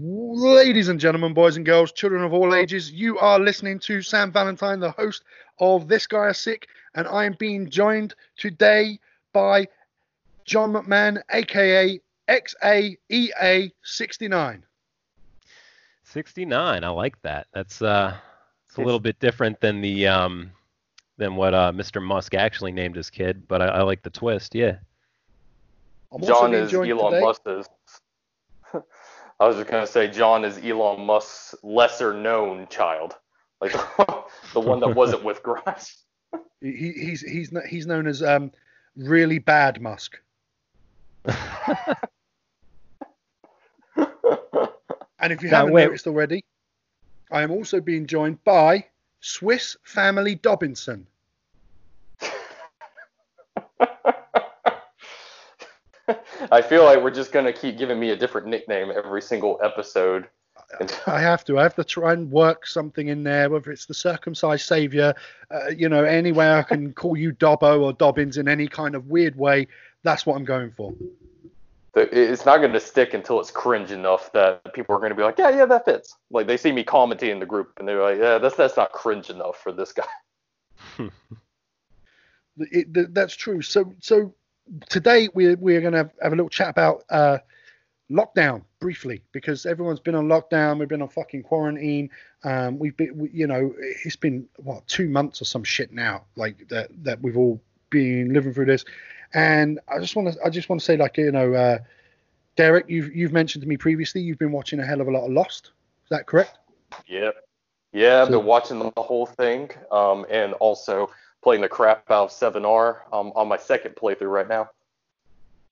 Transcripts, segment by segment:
Ladies and gentlemen, boys and girls, children of all ages, you are listening to Sam Valentine, the host of This Guy is Sick, and I am being joined today by John McMahon, aka XAEA69. 69, I like that. That's uh, it's a little bit different than the um, than what uh, Mr. Musk actually named his kid, but I, I like the twist. Yeah. John is Elon today. Musk's I was just gonna say John is Elon Musk's lesser known child, like the one that wasn't with Grimes. He, he's he's he's known as um, really bad Musk. and if you haven't wait. noticed already, I am also being joined by Swiss Family Dobinson. I feel like we're just gonna keep giving me a different nickname every single episode. I have to. I have to try and work something in there, whether it's the circumcised savior, uh, you know, any way I can call you Dobbo or Dobbins in any kind of weird way. That's what I'm going for. It's not going to stick until it's cringe enough that people are going to be like, yeah, yeah, that fits. Like they see me commenting in the group and they're like, yeah, that's that's not cringe enough for this guy. it, that's true. So so today we're we're going to have a little chat about uh, lockdown briefly because everyone's been on lockdown. We've been on fucking quarantine. Um, we've been, we, you know, it's been what two months or some shit now, like that that we've all been living through this. And I just want to I just want to say like you know, uh, Derek, you've you've mentioned to me previously you've been watching a hell of a lot of Lost. Is that correct? Yep. Yeah, I've so, been watching the whole thing, um, and also playing the crap out of 7R um, on my second playthrough right now.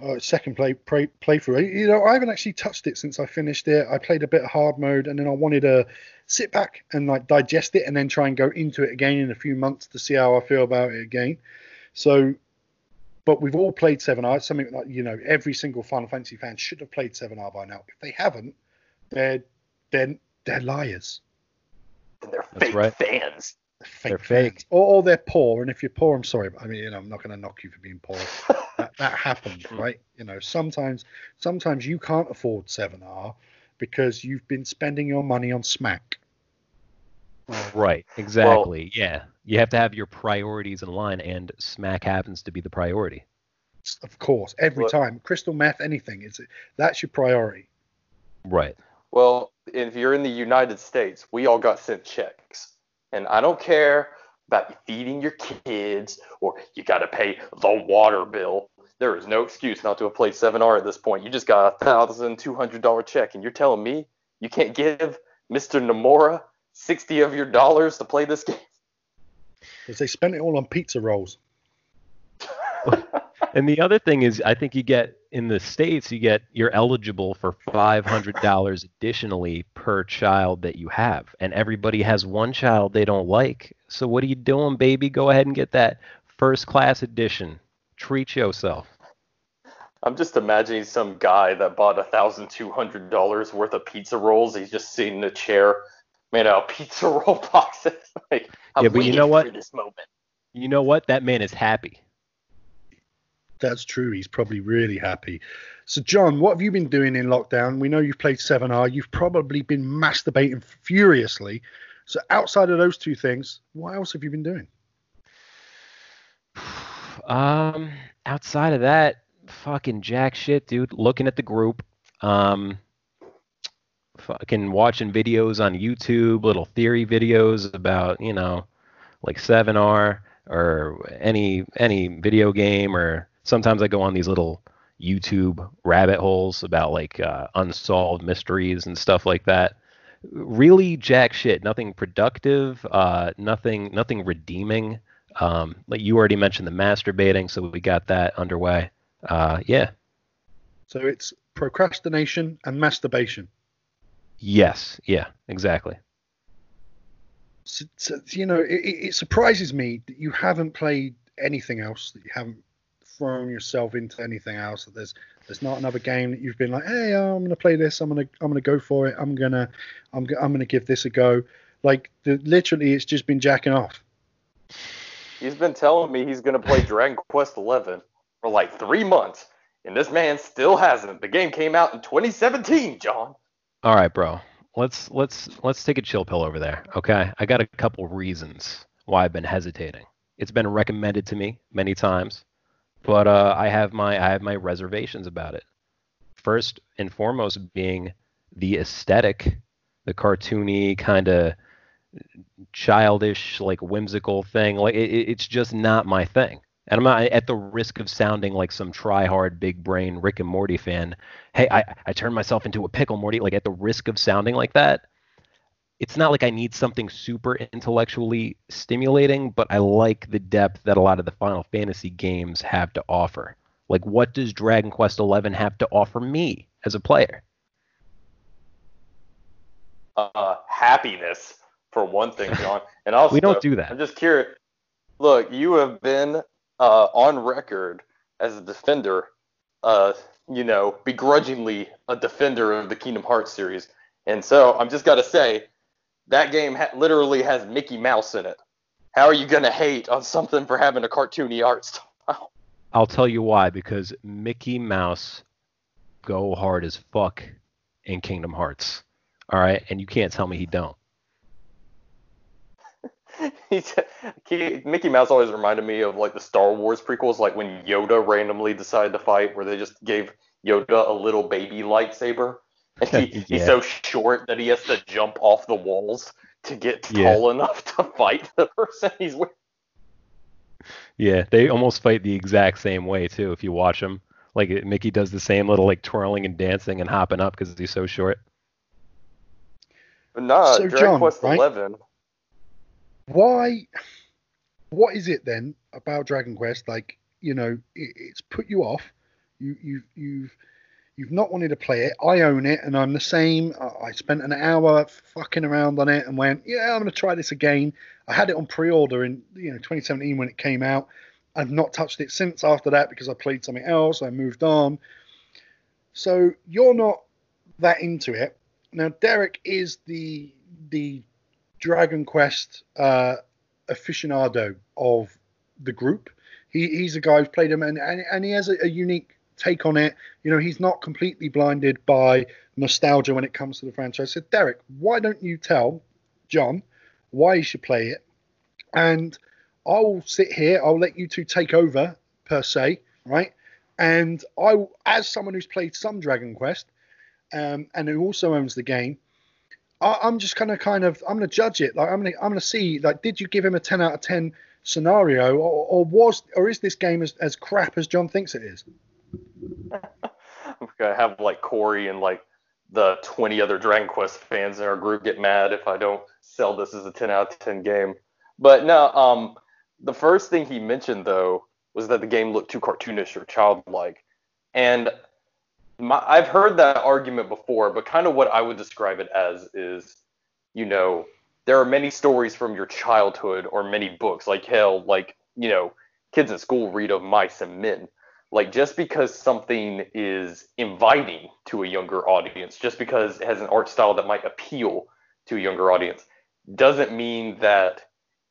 Uh, second play, play playthrough. You know, I haven't actually touched it since I finished it. I played a bit of hard mode, and then I wanted to sit back and like digest it, and then try and go into it again in a few months to see how I feel about it again. So, but we've all played 7R. It's something like you know every single Final Fantasy fan should have played 7R by now. If they haven't, they're they're they're liars. And they're fake right. fans fake they're fake. Or, or, they're poor. And if you're poor, I'm sorry, but I mean, you know, I'm not going to knock you for being poor. that, that happens, right? You know, sometimes, sometimes you can't afford 7R because you've been spending your money on smack. Right, exactly. Well, yeah. You have to have your priorities in line, and smack happens to be the priority. Of course, every well, time. Crystal meth, anything. It's that's your priority. Right. Well, if you're in the United States, we all got sent checks. And I don't care about feeding your kids or you got to pay the water bill. There is no excuse not to have played 7R at this point. You just got a thousand two hundred dollar check, and you're telling me you can't give Mr. Nomura sixty of your dollars to play this game? Because they spent it all on pizza rolls. and the other thing is, I think you get in the states, you get you're eligible for five hundred dollars additionally per child that you have, and everybody has one child they don't like. So what are you doing, baby? Go ahead and get that first class edition. Treat yourself. I'm just imagining some guy that bought a thousand two hundred dollars worth of pizza rolls. He's just sitting in a chair, made out pizza roll boxes. like, yeah, but you know what? You know what? That man is happy that's true. He's probably really happy. So, John, what have you been doing in lockdown? We know you've played 7R. You've probably been masturbating furiously. So, outside of those two things, what else have you been doing? Um, outside of that, fucking jack shit, dude. Looking at the group. Um, fucking watching videos on YouTube, little theory videos about, you know, like 7R or any any video game or sometimes I go on these little YouTube rabbit holes about like uh, unsolved mysteries and stuff like that. Really jack shit. Nothing productive. Uh, nothing. Nothing redeeming. Um, like you already mentioned the masturbating, so we got that underway. Uh, yeah. So it's procrastination and masturbation. Yes. Yeah. Exactly. So, so you know, it, it surprises me that you haven't played anything else. That you haven't thrown yourself into anything else. That There's there's not another game that you've been like, hey, I'm gonna play this. I'm gonna I'm gonna go for it. I'm gonna I'm I'm gonna give this a go. Like the, literally, it's just been jacking off. He's been telling me he's gonna play Dragon Quest 11 for like three months, and this man still hasn't. The game came out in 2017, John. All right, bro. Let's let's let's take a chill pill over there. Okay, I got a couple reasons why I've been hesitating. It's been recommended to me many times, but uh, I have my I have my reservations about it. First and foremost, being the aesthetic, the cartoony kind of childish, like whimsical thing. Like it, it's just not my thing. And I'm not at the risk of sounding like some try-hard, big brain Rick and Morty fan. Hey, I, I turned myself into a pickle, Morty. Like at the risk of sounding like that, it's not like I need something super intellectually stimulating, but I like the depth that a lot of the Final Fantasy games have to offer. Like, what does Dragon Quest XI have to offer me as a player? Uh, happiness for one thing, John. And also, we don't do that. I'm just curious. Look, you have been uh, on record as a defender, uh, you know, begrudgingly a defender of the Kingdom Hearts series. And so I'm just got to say, that game ha- literally has Mickey Mouse in it. How are you going to hate on something for having a cartoony art style? I'll tell you why, because Mickey Mouse go hard as fuck in Kingdom Hearts. All right, and you can't tell me he don't. He, Mickey Mouse always reminded me of like the Star Wars prequels, like when Yoda randomly decided to fight, where they just gave Yoda a little baby lightsaber, he, yeah. he's so short that he has to jump off the walls to get tall yeah. enough to fight the person he's with. Yeah, they almost fight the exact same way too. If you watch them, like Mickey does the same little like twirling and dancing and hopping up because he's so short. Nah, so Dragon John, Quest right? Eleven why what is it then about Dragon Quest? Like, you know, it, it's put you off. You you've you've you've not wanted to play it. I own it, and I'm the same. I spent an hour fucking around on it and went, yeah, I'm gonna try this again. I had it on pre-order in you know 2017 when it came out. I've not touched it since after that because I played something else. I moved on. So you're not that into it. Now Derek is the the Dragon Quest uh, aficionado of the group. He, he's a guy who's played them, and, and, and he has a, a, unique take on it. You know, he's not completely blinded by nostalgia when it comes to the franchise. So, Derek, why don't you tell John why he should play it? And I'll sit here, I'll let you two take over, per se, right? And I, as someone who's played some Dragon Quest um, and who also owns the game, I, am just gonna kind of I'm gonna judge it. Like I'm gonna I'm gonna see like did you give him a 10 out of 10 scenario or, or was or is this game as, as crap as John thinks it is? Gonna have like Corey and like the 20 other Dragon Quest fans in our group get mad if I don't sell this as a 10 out of 10 game. But no, um, the first thing he mentioned though was that the game looked too cartoonish or childlike, and my, I've heard that argument before, but kind of what I would describe it as is, you know, there are many stories from your childhood or many books, like hell, like, you know, kids in school read of mice and men. Like, just because something is inviting to a younger audience, just because it has an art style that might appeal to a younger audience, doesn't mean that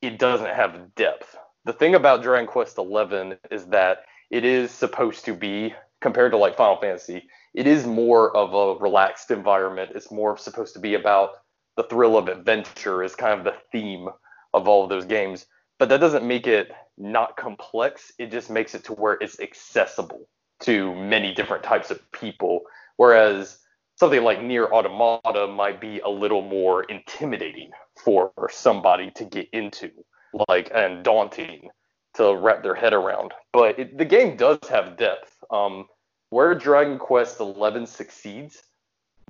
it doesn't have depth. The thing about Dragon Quest XI is that it is supposed to be compared to like Final Fantasy, it is more of a relaxed environment. It's more supposed to be about the thrill of adventure is kind of the theme of all of those games. But that doesn't make it not complex. It just makes it to where it's accessible to many different types of people. Whereas something like Nier Automata might be a little more intimidating for somebody to get into, like and daunting to wrap their head around. But it, the game does have depth. Um, where Dragon Quest XI succeeds,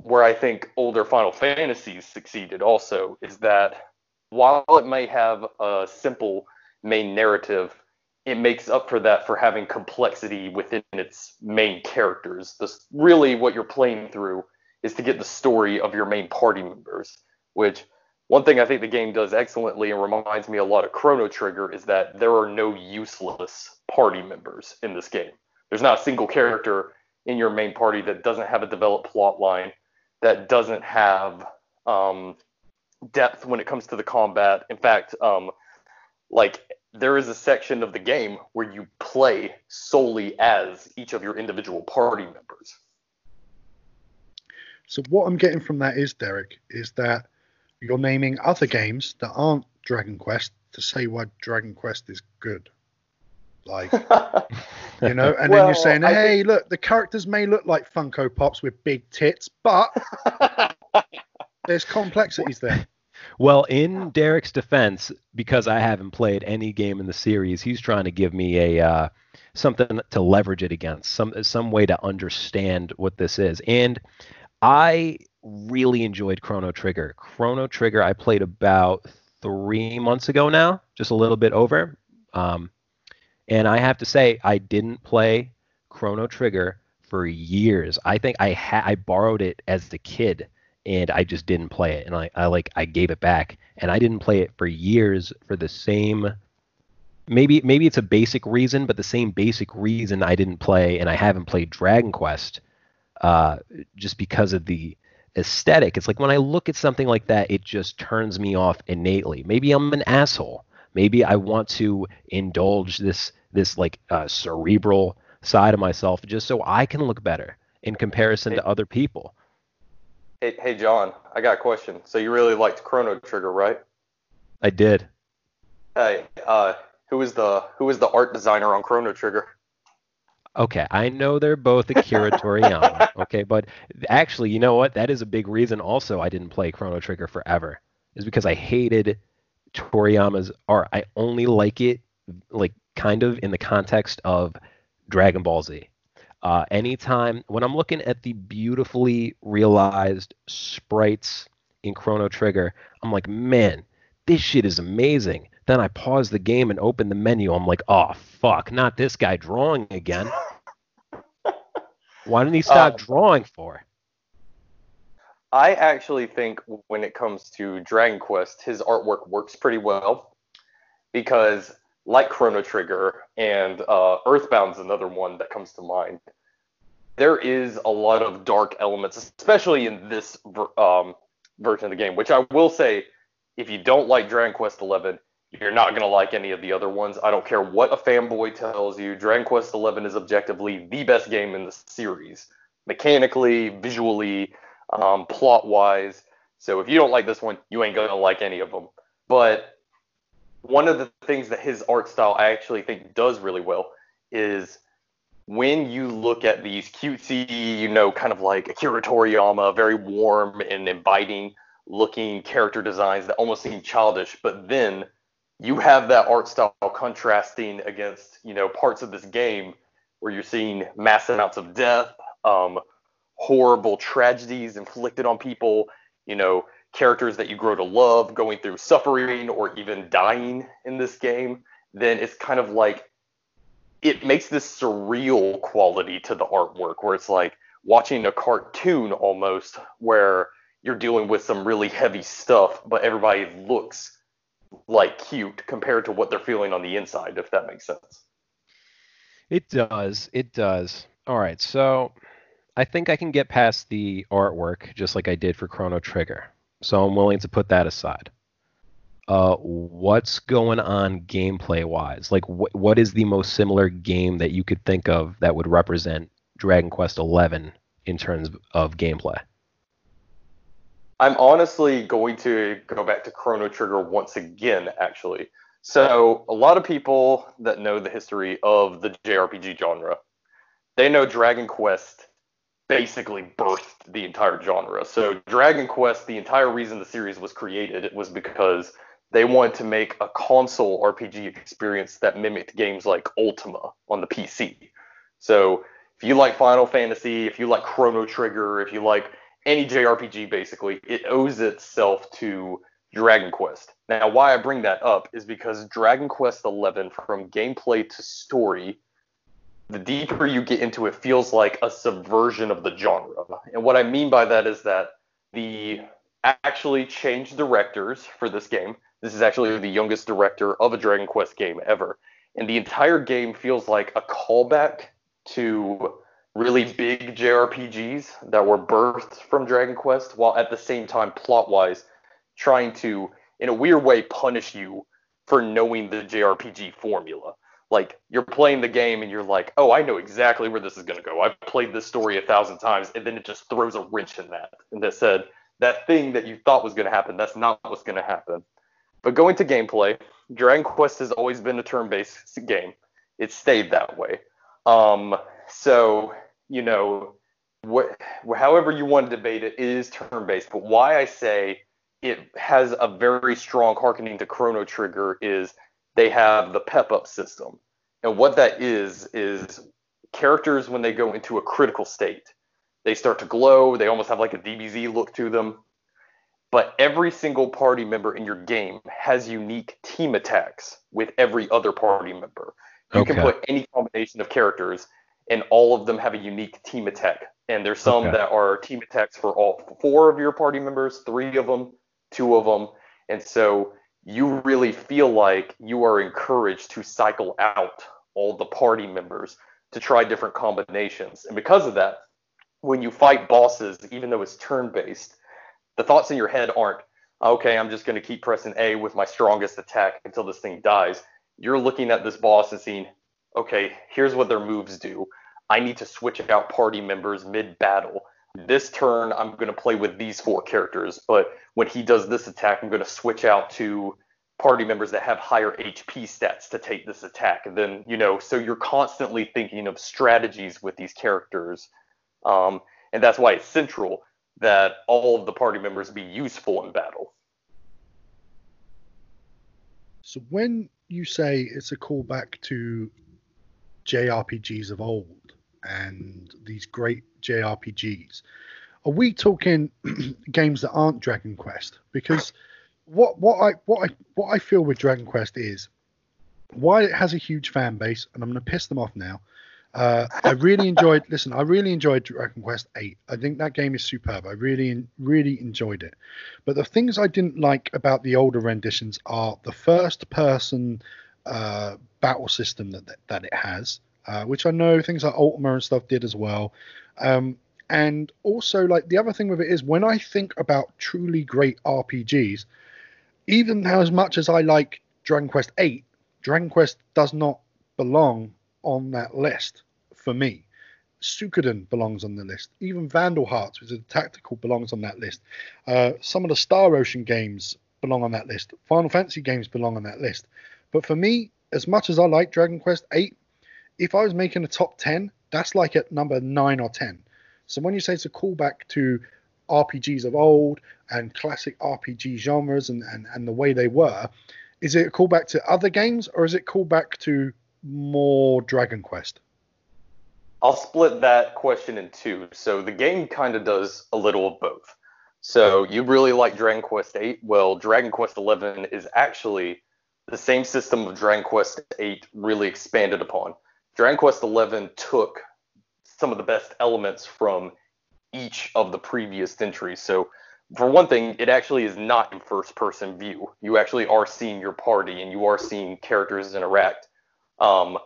where I think older Final Fantasies succeeded also, is that while it may have a simple main narrative, it makes up for that for having complexity within its main characters. This really what you're playing through is to get the story of your main party members, which one thing I think the game does excellently and reminds me a lot of Chrono Trigger is that there are no useless party members in this game. There's not a single character in your main party that doesn't have a developed plot line, that doesn't have um, depth when it comes to the combat. In fact, um, like there is a section of the game where you play solely as each of your individual party members. So what I'm getting from that is, Derek, is that you're naming other games that aren't Dragon Quest to say why Dragon Quest is good. Like, you know, and then you're saying, hey, look, the characters may look like Funko Pops with big tits, but there's complexities there. Well, in Derek's defense, because I haven't played any game in the series, he's trying to give me a uh, something to leverage it against, some some way to understand what this is. And I really enjoyed Chrono Trigger. Chrono Trigger, I played about three months ago now, just a little bit over. Um, and I have to say, I didn't play Chrono Trigger for years. I think I ha- I borrowed it as a kid and I just didn't play it. And I, I like I gave it back, and I didn't play it for years for the same. Maybe maybe it's a basic reason, but the same basic reason I didn't play, and I haven't played Dragon Quest, uh, just because of the aesthetic. It's like when I look at something like that, it just turns me off innately. Maybe I'm an asshole. Maybe I want to indulge this this like uh, cerebral side of myself just so I can look better in comparison to other people. Hey, hey, John, I got a question. So you really liked Chrono Trigger, right? I did. Hey, uh, who was the who was the art designer on Chrono Trigger? Okay, I know they're both Akira Toriyama. Okay, but actually, you know what? That is a big reason. Also, I didn't play Chrono Trigger forever, is because I hated Toriyama's art. I only like it, like kind of in the context of Dragon Ball Z. Uh, anytime when I'm looking at the beautifully realized sprites in Chrono Trigger, I'm like, man, this shit is amazing. Then I pause the game and open the menu. I'm like, oh fuck, not this guy drawing again. Why didn't he stop Uh, drawing for? I actually think when it comes to Dragon Quest, his artwork works pretty well because, like Chrono Trigger and uh, Earthbound's another one that comes to mind. There is a lot of dark elements, especially in this um, version of the game. Which I will say, if you don't like Dragon Quest XI, you're not gonna like any of the other ones. I don't care what a fanboy tells you. Dragon Quest XI is objectively the best game in the series, mechanically, visually um, plot wise. So if you don't like this one, you ain't gonna like any of them. But one of the things that his art style I actually think does really well is when you look at these cutesy, you know, kind of like Akira Toriyama, very warm and inviting looking character designs that almost seem childish, but then you have that art style contrasting against, you know, parts of this game where you're seeing mass amounts of death, um, horrible tragedies inflicted on people, you know, characters that you grow to love going through suffering or even dying in this game, then it's kind of like it makes this surreal quality to the artwork where it's like watching a cartoon almost where you're dealing with some really heavy stuff, but everybody looks like cute compared to what they're feeling on the inside, if that makes sense. It does. It does. All right. So I think I can get past the artwork just like I did for Chrono Trigger. So I'm willing to put that aside. Uh, what's going on gameplay wise? Like, wh- what is the most similar game that you could think of that would represent Dragon Quest XI in terms of gameplay? I'm honestly going to go back to Chrono Trigger once again, actually. So, a lot of people that know the history of the JRPG genre, they know Dragon Quest basically birthed the entire genre. So, Dragon Quest, the entire reason the series was created was because they wanted to make a console RPG experience that mimicked games like Ultima on the PC. So, if you like Final Fantasy, if you like Chrono Trigger, if you like any JRPG basically, it owes itself to Dragon Quest. Now, why I bring that up is because Dragon Quest XI, from gameplay to story, the deeper you get into it, feels like a subversion of the genre. And what I mean by that is that the actually changed directors for this game. This is actually the youngest director of a Dragon Quest game ever. And the entire game feels like a callback to really big JRPGs that were birthed from Dragon Quest, while at the same time, plot wise, trying to, in a weird way, punish you for knowing the JRPG formula. like you're playing the game and you're like, oh, I know exactly where this is going to go. I've played this story a thousand times, and then it just throws a wrench in that, and that said that thing that you thought was going to happen, that's not what's going to happen. But going to gameplay, Dragon Quest has always been a turn-based game. It stayed that way. Um, so you know, however you want to debate it, it is turn-based. But why I say it has a very strong harkening to Chrono Trigger is they have the pep up system. And what that is, is characters, when they go into a critical state, they start to glow. They almost have like a DBZ look to them. But every single party member in your game has unique team attacks with every other party member. You okay. can put any combination of characters, and all of them have a unique team attack. And there's some okay. that are team attacks for all four of your party members, three of them, two of them. And so you really feel like you are encouraged to cycle out all the party members to try different combinations. And because of that, when you fight bosses, even though it's turn based, the thoughts in your head aren't, okay, I'm just going to keep pressing A with my strongest attack until this thing dies. You're looking at this boss and seeing, okay, here's what their moves do. I need to switch out party members mid battle this turn I'm going to play with these four characters, but when he does this attack, I'm going to switch out to party members that have higher HP stats to take this attack. And then, you know, so you're constantly thinking of strategies with these characters. Um, and that's why it's central that all of the party members be useful in battle. So when you say it's a callback to JRPGs of old and these great JRPGs. Are we talking games that aren't Dragon Quest? Because what what I what I what I feel with Dragon Quest is why it has a huge fan base, and I'm going to piss them off now. Uh, I really enjoyed. listen, I really enjoyed Dragon Quest Eight. I think that game is superb. I really, really enjoyed it. But the things I didn't like about the older renditions are the first-person uh, battle system that, that it has, uh, which I know things like Ultima and stuff did as well. Um, and also, like the other thing with it is when I think about truly great RPGs, even as much as I like Dragon Quest VIII, Dragon Quest does not belong on that list for me. Suikoden belongs on the list. Even Vandal Hearts, which is a tactical, belongs on that list. Uh, some of the Star Ocean games belong on that list. Final Fantasy games belong on that list. But for me, as much as I like Dragon Quest VIII, if I was making a top 10, that's like at number 9 or 10. So when you say it's a callback to RPGs of old and classic RPG genres and, and, and the way they were, is it a callback to other games or is it callback to more Dragon Quest? I'll split that question in two. So the game kind of does a little of both. So you really like Dragon Quest VIII? Well, Dragon Quest XI is actually the same system of Dragon Quest VIII really expanded upon. Dragon Quest XI took some of the best elements from each of the previous entries. So, for one thing, it actually is not in first person view. You actually are seeing your party and you are seeing characters interact. Um,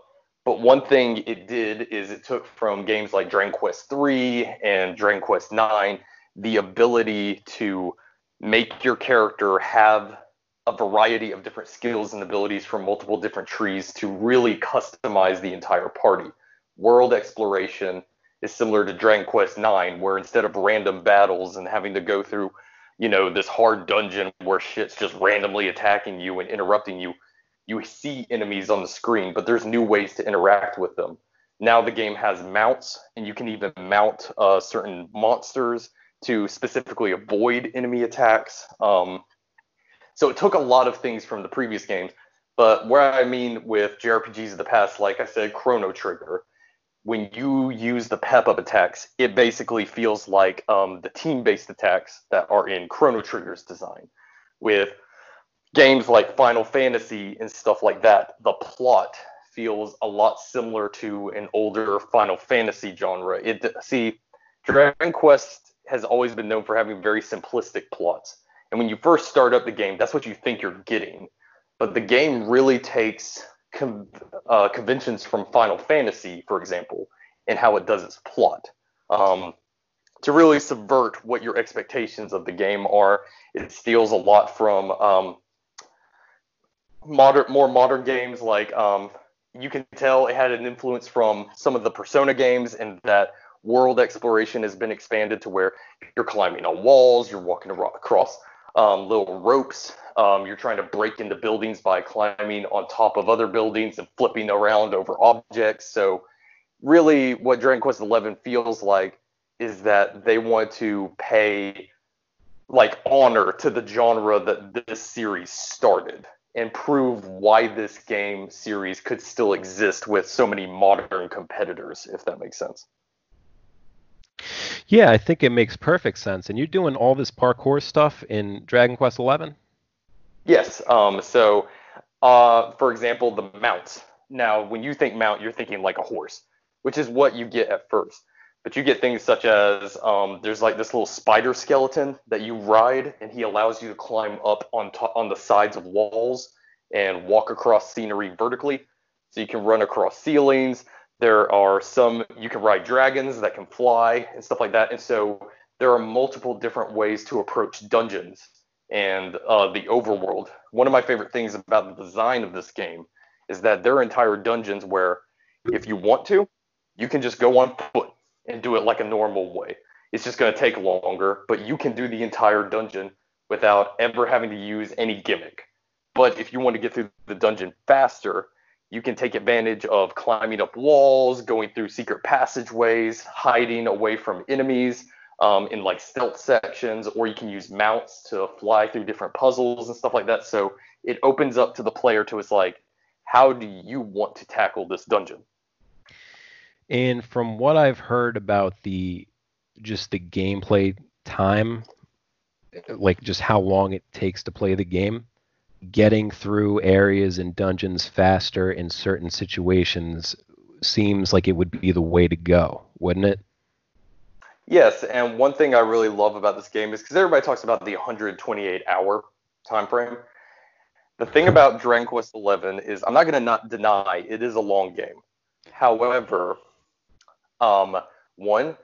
but one thing it did is it took from games like Dragon Quest 3 and Dragon Quest 9 the ability to make your character have a variety of different skills and abilities from multiple different trees to really customize the entire party. World exploration is similar to Dragon Quest IX, where instead of random battles and having to go through, you know, this hard dungeon where shit's just randomly attacking you and interrupting you, you see enemies on the screen, but there's new ways to interact with them. Now the game has mounts, and you can even mount uh, certain monsters to specifically avoid enemy attacks. Um, so it took a lot of things from the previous games. But where I mean with JRPGs of the past, like I said, Chrono Trigger, when you use the pep up attacks, it basically feels like um, the team based attacks that are in Chrono Trigger's design. With games like Final Fantasy and stuff like that, the plot feels a lot similar to an older Final Fantasy genre. It see, Dragon Quest has always been known for having very simplistic plots. And when you first start up the game, that's what you think you're getting. But the game really takes com- uh, conventions from Final Fantasy, for example, and how it does its plot. Um, to really subvert what your expectations of the game are, it steals a lot from um, modern, more modern games like um, you can tell it had an influence from some of the Persona games, and that world exploration has been expanded to where you're climbing on walls, you're walking across um, little ropes, um, you're trying to break into buildings by climbing on top of other buildings and flipping around over objects. So, really, what Dragon Quest XI feels like is that they want to pay like honor to the genre that this series started and prove why this game series could still exist with so many modern competitors, if that makes sense. Yeah, I think it makes perfect sense. And you're doing all this parkour stuff in Dragon Quest XI? Yes. Um, so, uh, for example, the mount. Now, when you think mount, you're thinking like a horse, which is what you get at first. But you get things such as um, there's like this little spider skeleton that you ride, and he allows you to climb up on to- on the sides of walls and walk across scenery vertically. So you can run across ceilings. There are some you can ride dragons that can fly and stuff like that. And so there are multiple different ways to approach dungeons and uh, the overworld. One of my favorite things about the design of this game is that there are entire dungeons where if you want to, you can just go on foot and do it like a normal way. It's just going to take longer, but you can do the entire dungeon without ever having to use any gimmick. But if you want to get through the dungeon faster, you can take advantage of climbing up walls, going through secret passageways, hiding away from enemies um, in like stealth sections, or you can use mounts to fly through different puzzles and stuff like that. So it opens up to the player to it's like, how do you want to tackle this dungeon? And from what I've heard about the just the gameplay time, like just how long it takes to play the game, getting through areas and dungeons faster in certain situations seems like it would be the way to go, wouldn't it? Yes, and one thing I really love about this game is because everybody talks about the 128 hour time frame. The thing about Dragon Quest XI is I'm not going to not deny it is a long game. However, um, one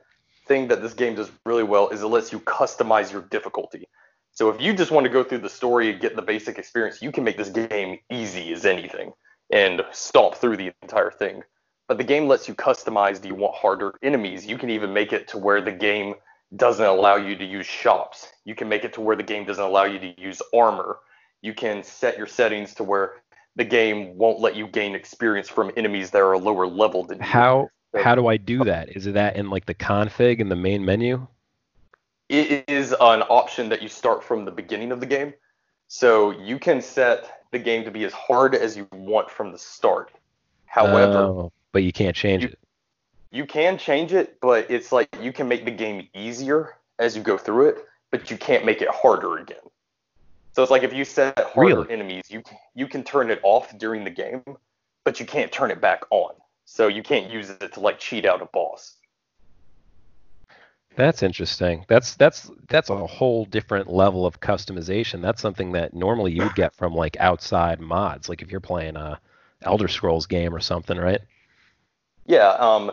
thing that this game does really well is it lets you customize your difficulty. So if you just want to go through the story and get the basic experience, you can make this game easy as anything and stomp through the entire thing. But the game lets you customize. Do you want harder enemies? You can even make it to where the game doesn't allow you to use shops. You can make it to where the game doesn't allow you to use armor. You can set your settings to where the game won't let you gain experience from enemies that are lower level than you. How how do I do that? Is it that in like the config in the main menu? It is an option that you start from the beginning of the game. So you can set the game to be as hard as you want from the start. However, oh, but you can't change you, it. You can change it, but it's like you can make the game easier as you go through it, but you can't make it harder again. So it's like if you set harder really? enemies, you you can turn it off during the game, but you can't turn it back on. So you can't use it to like cheat out a boss. That's interesting. That's that's that's a whole different level of customization. That's something that normally you would get from like outside mods, like if you're playing a Elder Scrolls game or something, right? Yeah, um,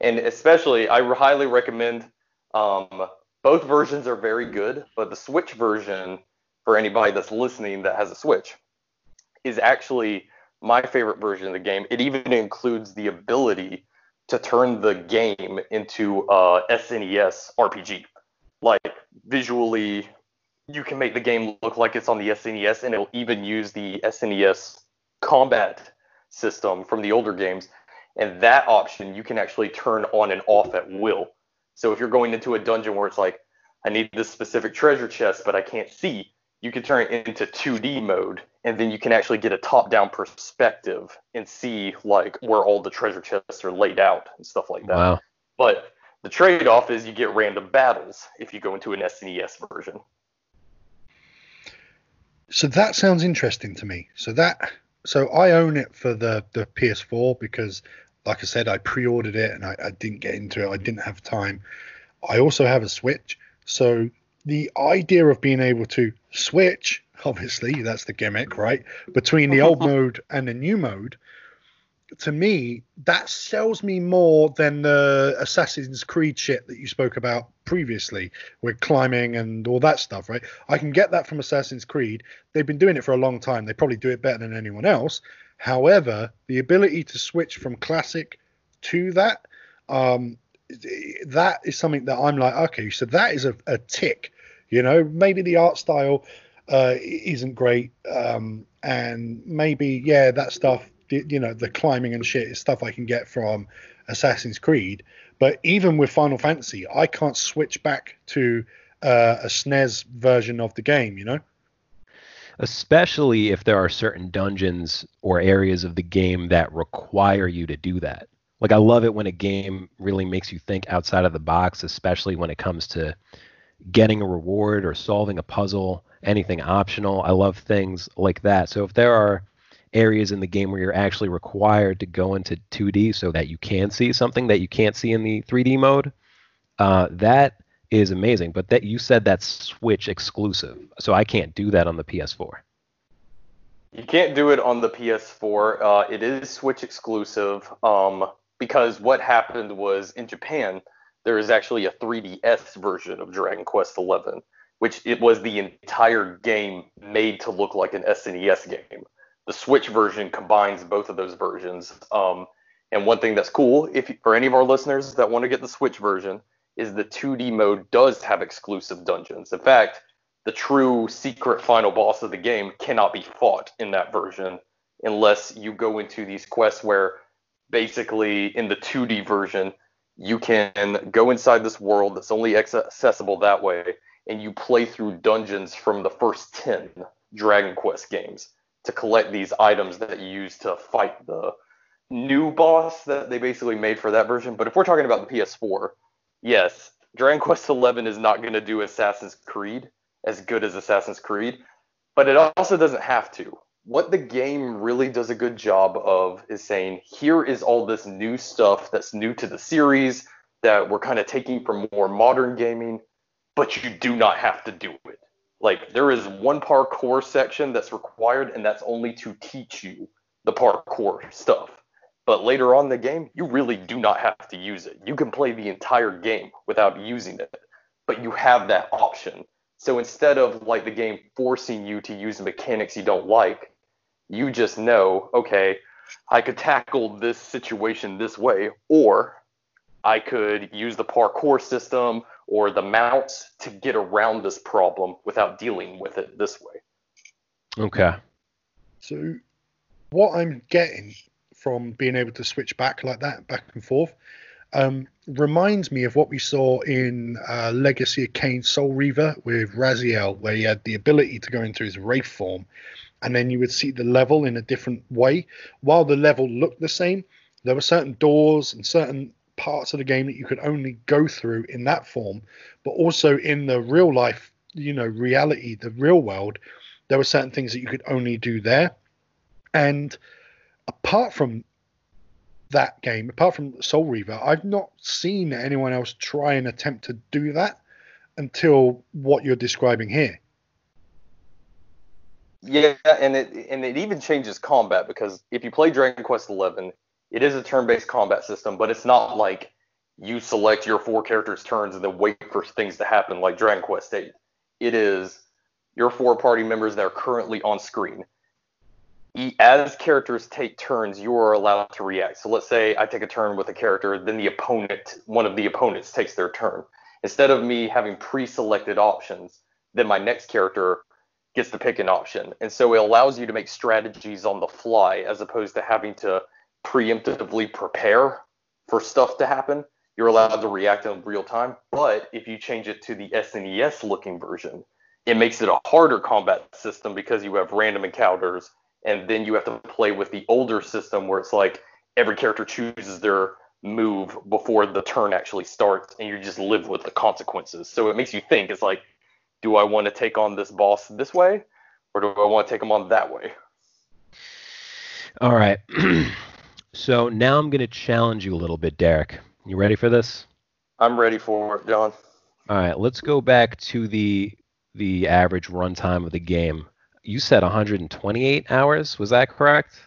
and especially I highly recommend. Um, both versions are very good, but the Switch version for anybody that's listening that has a Switch is actually my favorite version of the game. It even includes the ability to turn the game into a SNES RPG. Like visually, you can make the game look like it's on the SNES, and it'll even use the SNES combat system from the older games. And that option you can actually turn on and off at will. So if you're going into a dungeon where it's like, I need this specific treasure chest, but I can't see, you can turn it into 2D mode, and then you can actually get a top-down perspective and see like where all the treasure chests are laid out and stuff like that. Wow. But the trade-off is you get random battles if you go into an SNES version. So that sounds interesting to me. So that so I own it for the the PS4 because, like I said, I pre-ordered it and I, I didn't get into it. I didn't have time. I also have a Switch, so the idea of being able to switch, obviously, that's the gimmick, right? Between the old mode and the new mode, to me, that sells me more than the Assassin's Creed shit that you spoke about previously with climbing and all that stuff, right? I can get that from Assassin's Creed. They've been doing it for a long time. They probably do it better than anyone else. However, the ability to switch from classic to that, um, that is something that I'm like, okay, so that is a, a tick. You know, maybe the art style uh, isn't great, um, and maybe yeah, that stuff, you know, the climbing and shit is stuff I can get from Assassin's Creed. But even with Final Fantasy, I can't switch back to uh, a SNES version of the game. You know especially if there are certain dungeons or areas of the game that require you to do that. Like I love it when a game really makes you think outside of the box, especially when it comes to getting a reward or solving a puzzle, anything optional. I love things like that. So if there are areas in the game where you're actually required to go into 2D so that you can see something that you can't see in the 3D mode, uh, that is amazing. But that you said that's Switch exclusive, so I can't do that on the PS4. You can't do it on the PS4. Uh, it is Switch exclusive um, because what happened was in Japan there is actually a 3DS version of Dragon Quest XI, which it was the entire game made to look like an SNES game. The Switch version combines both of those versions. Um, and one thing that's cool, if for any of our listeners that want to get the Switch version, is the 2D mode does have exclusive dungeons. In fact, the true secret final boss of the game cannot be fought in that version unless you go into these quests where basically in the 2D version you can go inside this world that's only accessible that way and you play through dungeons from the first 10 Dragon Quest games to collect these items that you use to fight the new boss that they basically made for that version. But if we're talking about the PS4, yes, Dragon Quest XI is not going to do Assassin's Creed as good as Assassin's Creed, but it also doesn't have to. What the game really does a good job of is saying, here is all this new stuff that's new to the series that we're kind of taking from more modern gaming, but you do not have to do it. Like, there is one parkour section that's required, and that's only to teach you the parkour stuff but later on in the game, you really do not have to use it. You can play the entire game without using it, but you have that option. So instead of like the game forcing you to use mechanics you don't like, you just know, okay, I could tackle this situation this way, or I could use the parkour system or the mounts to get around this problem without dealing with it this way. Okay. So what I'm getting from being able to switch back like that, back and forth. Um, reminds me of what we saw in uh, Legacy of Kain Soul Reaver with Raziel, where he had the ability to go into his Wraith form, and then you would see the level in a different way. While the level looked the same, there were certain doors and certain parts of the game that you could only go through in that form, but also in the real life, you know, reality, the real world, there were certain things that you could only do there. And apart from that game, apart from Soul Reaver, I've not seen anyone else try and attempt to do that until what you're describing here. Yeah, and it and it even changes combat because if you play Dragon Quest XI, it is a turn-based combat system, but it's not like you select your four characters' turns and then wait for things to happen like Dragon Quest VIII. It is your four party members that are currently on screen as characters take turns, you are allowed to react. So let's say I take a turn with a character, then the opponent, one of the opponents takes their turn. Instead of me having pre-selected options, then my next character gets to pick an option. And so it allows you to make strategies on the fly as opposed to having to preemptively prepare for stuff to happen. You're allowed to react in real time. But if you change it to the SNES looking version, it makes it a harder combat system because you have random encounters and then you have to play with the older system where it's like every character chooses their move before the turn actually starts and you just live with the consequences so it makes you think it's like do i want to take on this boss this way or do i want to take him on that way all right so now i'm going to challenge you a little bit derek you ready for this i'm ready for it john all right let's go back to the the average runtime of the game you said 128 hours. Was that correct?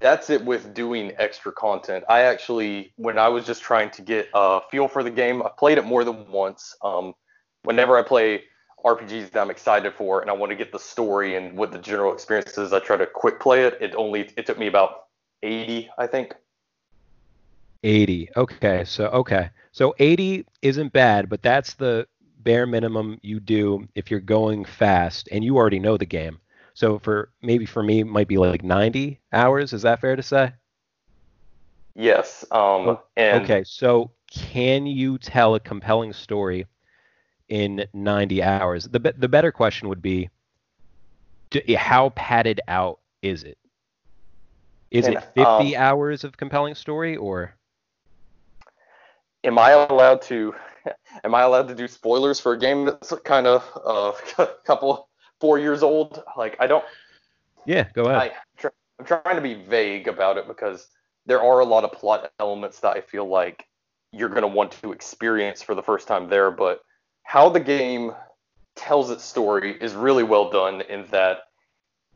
That's it with doing extra content. I actually, when I was just trying to get a feel for the game, I played it more than once. Um, whenever I play RPGs that I'm excited for, and I want to get the story and what the general experience is. I try to quick play it. It only it took me about 80, I think. 80. Okay. So okay. So 80 isn't bad, but that's the bare minimum you do if you're going fast and you already know the game. So for maybe for me it might be like 90 hours, is that fair to say? Yes. Um and Okay. So can you tell a compelling story in 90 hours? The be- the better question would be d- how padded out is it? Is And, it 50 um, hours of compelling story or am I allowed to am I allowed to do spoilers for a game that's kind of uh, a couple four years old? Like I don't Yeah, go ahead. I, I'm trying to be vague about it because there are a lot of plot elements that I feel like you're going to want to experience for the first time there. But how the game tells its story is really well done in that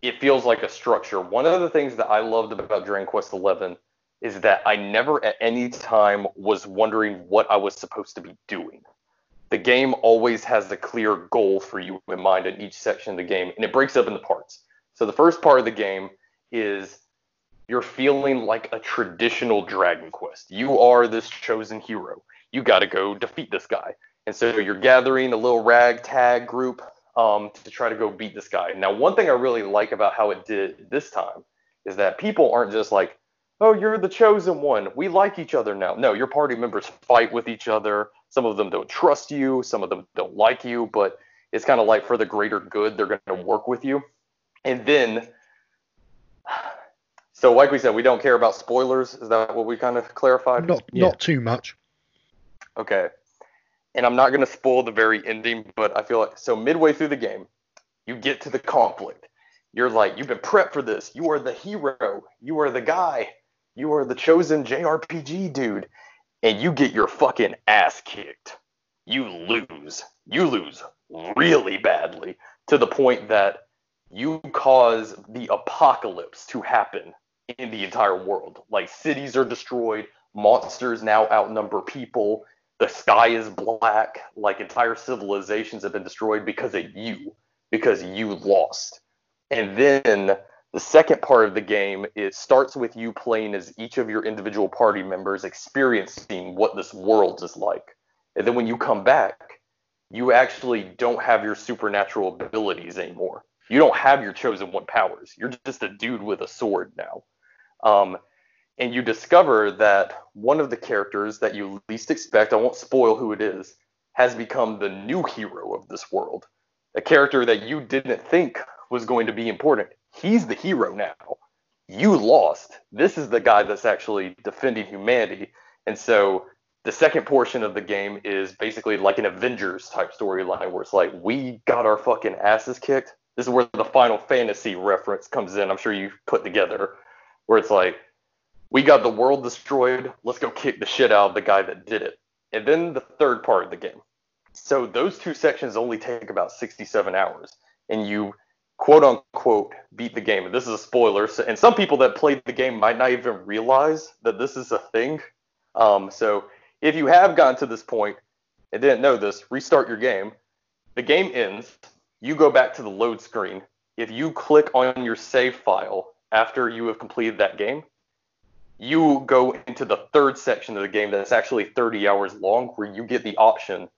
it feels like a structure. One of the things that I loved about Dragon Quest XI is that I never at any time was wondering what I was supposed to be doing. The game always has a clear goal for you in mind in each section of the game, and it breaks up into parts. So the first part of the game is you're feeling like a traditional Dragon Quest. You are this chosen hero. You got to go defeat this guy. And so you're gathering a little ragtag group um, to try to go beat this guy. Now, one thing I really like about how it did this time is that people aren't just like, oh, you're the chosen one. We like each other now. No, your party members fight with each other. Some of them don't trust you. Some of them don't like you, but it's kind of like for the greater good, they're going to work with you. And then, so like we said, we don't care about spoilers. Is that what we kind of clarified? Not Yeah. not too much. Okay. And I'm not going to spoil the very ending, but I feel like so midway through the game, you get to the conflict. You're like, you've been prepped for this. You are the hero. You are the guy. You are the chosen JRPG dude. And you get your fucking ass kicked. You lose. You lose really badly to the point that you cause the apocalypse to happen in the entire world. Like cities are destroyed, monsters now outnumber people, the sky is black, like entire civilizations have been destroyed because of you, because you lost. And then the second part of the game it starts with you playing as each of your individual party members experiencing what this world is like. And then when you come back, you actually don't have your supernatural abilities anymore. You don't have your chosen one powers. You're just a dude with a sword now. Um, and you discover that one of the characters that you least expect, I won't spoil who it is, has become the new hero of this world. A character that you didn't think was going to be important. He's the hero now. You lost. This is the guy that's actually defending humanity. And so the second portion of the game is basically like an Avengers type storyline where it's like, we got our fucking asses kicked. This is where the Final Fantasy reference comes in. I'm sure you put together, where it's like, we got the world destroyed. Let's go kick the shit out of the guy that did it. And then the third part of the game. So those two sections only take about 67 hours, and you quote unquote beat the game. And this is a spoiler. So, and some people that played the game might not even realize that this is a thing. Um, so if you have gotten to this point and didn't know this, restart your game. The game ends. You go back to the load screen. If you click on your save file after you have completed that game, you go into the third section of the game that's actually 30 hours long, where you get the option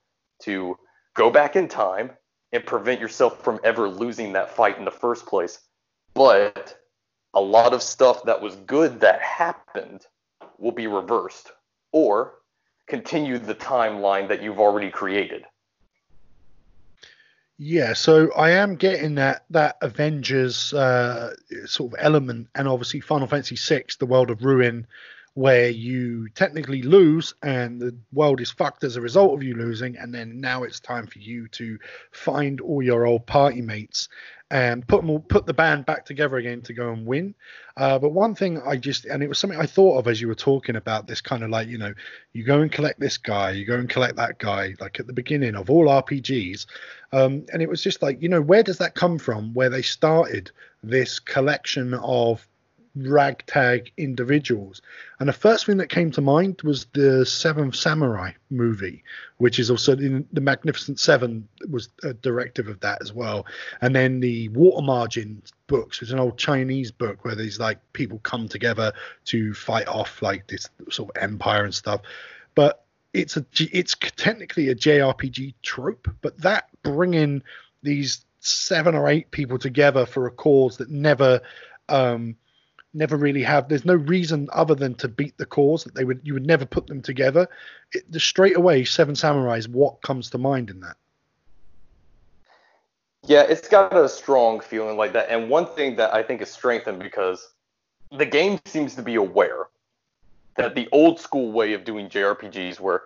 to go back in time and prevent yourself from ever losing that fight in the first place. But a lot of stuff that was good that happened will be reversed or continue the timeline that you've already created. Yeah, so I am getting that that Avengers uh, sort of element, and obviously Final Fantasy VI, the World of Ruin, where you technically lose and the world is fucked as a result of you losing, and then now it's time for you to find all your old party mates and put all, put the band back together again to go and win. Uh, but one thing I just and it was something I thought of as you were talking about this kind of like you know you go and collect this guy, you go and collect that guy, like at the beginning of all RPGs. Um, and it was just like, you know, where does that come from? Where they started this collection of ragtag individuals. And the first thing that came to mind was the Seventh Samurai movie, which is also in the Magnificent Seven was a directive of that as well. And then the Water Margin books, which is an old Chinese book where these like people come together to fight off like this sort of empire and stuff. But it's a it's technically a JRPG trope, but that bringing these seven or eight people together for a cause that never um, never really have. There's no reason other than to beat the cause that they would you would never put them together. It, the straight away seven samurais what comes to mind in that? Yeah it's got a strong feeling like that. And one thing that i think is strengthened because the game seems to be aware that the old school way of doing jrpgs where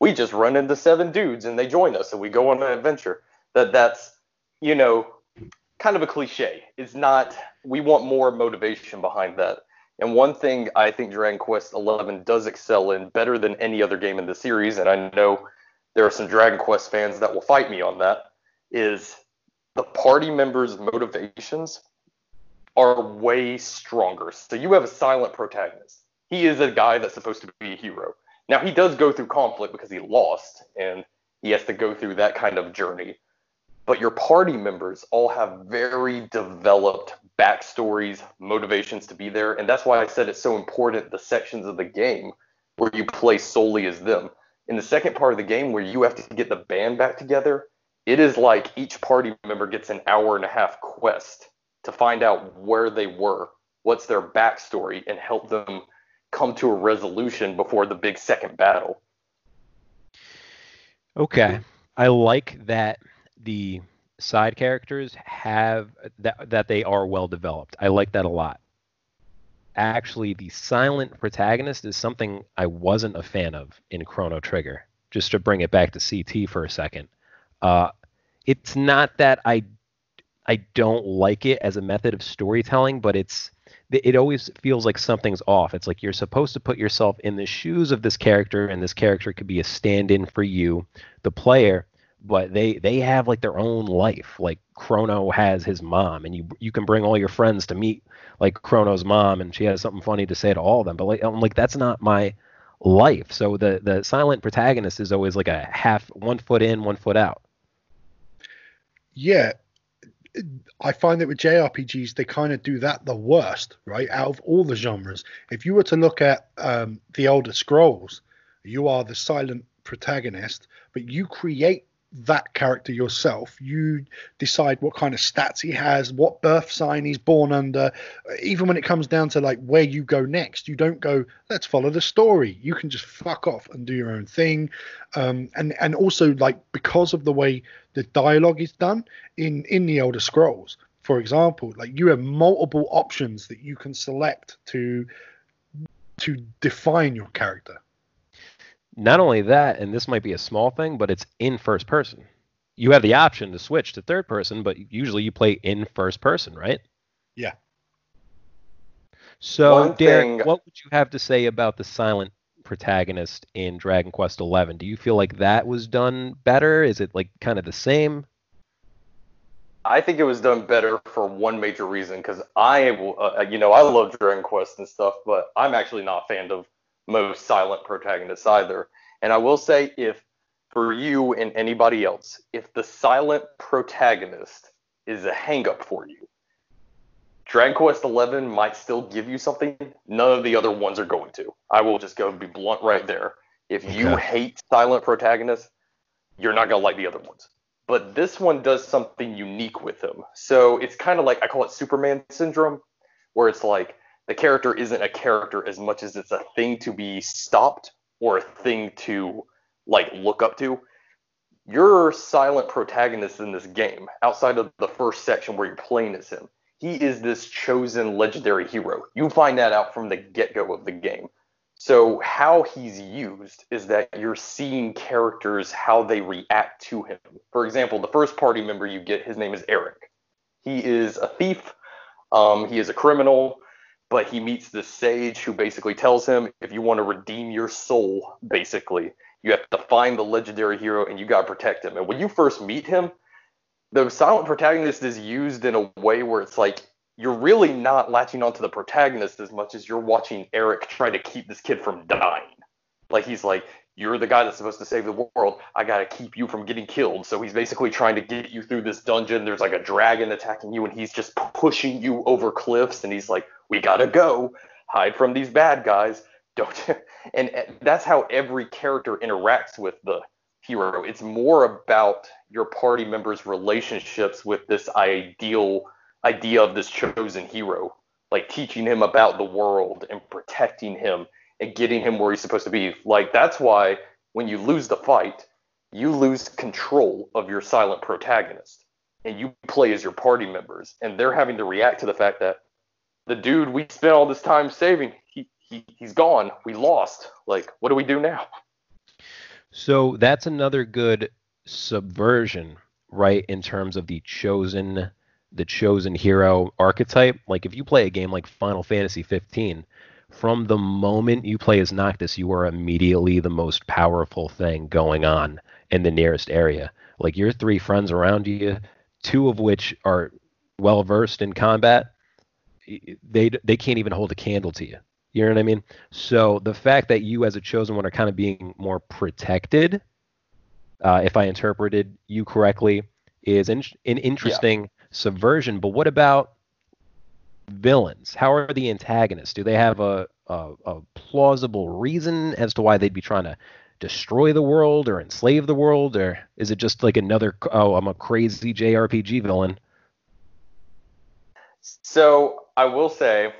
we just run into seven dudes and they join us and we go on an adventure. That that's you know kind of a cliche. It's not. We want more motivation behind that. And one thing I think Dragon Quest XI does excel in better than any other game in the series, and I know there are some Dragon Quest fans that will fight me on that, is the party members' motivations are way stronger. So you have a silent protagonist. He is a guy that's supposed to be a hero. Now he does go through conflict because he lost, and he has to go through that kind of journey but your party members all have very developed backstories, motivations to be there. And that's why I said it's so important the sections of the game where you play solely as them. In the second part of the game where you have to get the band back together, it is like each party member gets an hour and a half quest to find out where they were, what's their backstory, and help them come to a resolution before the big second battle. Okay. I like that the side characters have that that they are well developed. I like that a lot. Actually, the silent protagonist is something I wasn't a fan of in Chrono Trigger. Just to bring it back to CT for a second, uh, it's not that I I don't like it as a method of storytelling, but it's it always feels like something's off. It's like you're supposed to put yourself in the shoes of this character, and this character could be a stand-in for you, the player but they they have like their own life. Like Chrono has his mom, and you you can bring all your friends to meet like Chrono's mom, and she has something funny to say to all of them. But like I'm like that's not my life. So the the silent protagonist is always like a half one foot in, one foot out. Yeah, I find that with JRPGs, they kind of do that the worst, right? Out of all the genres. If you were to look at um, the Elder Scrolls, you are the silent protagonist, but you create that character yourself. You decide what kind of stats he has, what birth sign he's born under. Even when it comes down to like where you go next, you don't go, let's follow the story. You can just fuck off and do your own thing. Um, and and also like because of the way the dialogue is done in in the Elder Scrolls, for example, like you have multiple options that you can select to to define your character not only that, and this might be a small thing, but it's in first person. You have the option to switch to third person, but usually you play in first person, right? Yeah. So, One Derek, thing... what would you have to say about the silent protagonist in Dragon Quest XI? Do you feel like that was done better? Is it like kind of the same? I think it was done better for one major reason because I, uh, you know, I love Dragon Quest and stuff, but I'm actually not a fan of most silent protagonists either. And I will say, if for you and anybody else, if the silent protagonist is a hangup for you, Dragon Quest XI might still give you something. None of the other ones are going to. I will just go and be blunt right there. If you okay. hate silent protagonists, you're not gonna like the other ones. But this one does something unique with him. So it's kind of like I call it Superman syndrome, where it's like the character isn't a character as much as it's a thing to be stopped or a thing to like look up to. Your silent protagonist in this game, outside of the first section where you're playing as him, he is this chosen legendary hero. You find that out from the get go of the game. So, how he's used is that you're seeing characters, how they react to him. For example, the first party member you get, his name is Erik. He is a thief, um, he is a criminal, but he meets this sage who basically tells him if you want to redeem your soul, basically, you have to find the legendary hero and you got to protect him. And when you first meet him, the silent protagonist is used in a way where it's like you're really not latching onto the protagonist as much as you're watching Erik try to keep this kid from dying. Like he's like, you're the guy that's supposed to save the world. I gotta keep you from getting killed. So he's basically trying to get you through this dungeon. There's like a dragon attacking you, and he's just pushing you over cliffs. And he's like, we gotta go, hide from these bad guys. Don't. And eh, that's how every character interacts with the hero. It's more about your party members' relationships with this ideal idea of this chosen hero, like teaching him about the world and protecting him and getting him where he's supposed to be. Like that's why when you lose the fight, you lose control of your silent protagonist and you play as your party members and they're having to react to the fact that the dude we spent all this time saving, he, he he's gone. We lost. Like what do we do now? So that's another good subversion, right, in terms of the chosen the chosen hero archetype. Like if you play a game like Final Fantasy 15, from the moment you play as Noctis, you are immediately the most powerful thing going on in the nearest area. Like your three friends around you, two of which are well versed in combat, they they can't even hold a candle to you. You know what I mean? So the fact that you as a chosen one are kind of being more protected, uh, if I interpreted you correctly, is in, an interesting yeah. subversion. But what about villains? How are the antagonists? Do they have a, a, a plausible reason as to why they'd be trying to destroy the world or enslave the world, or is it just like another oh I'm a crazy JRPG villain? So I will say,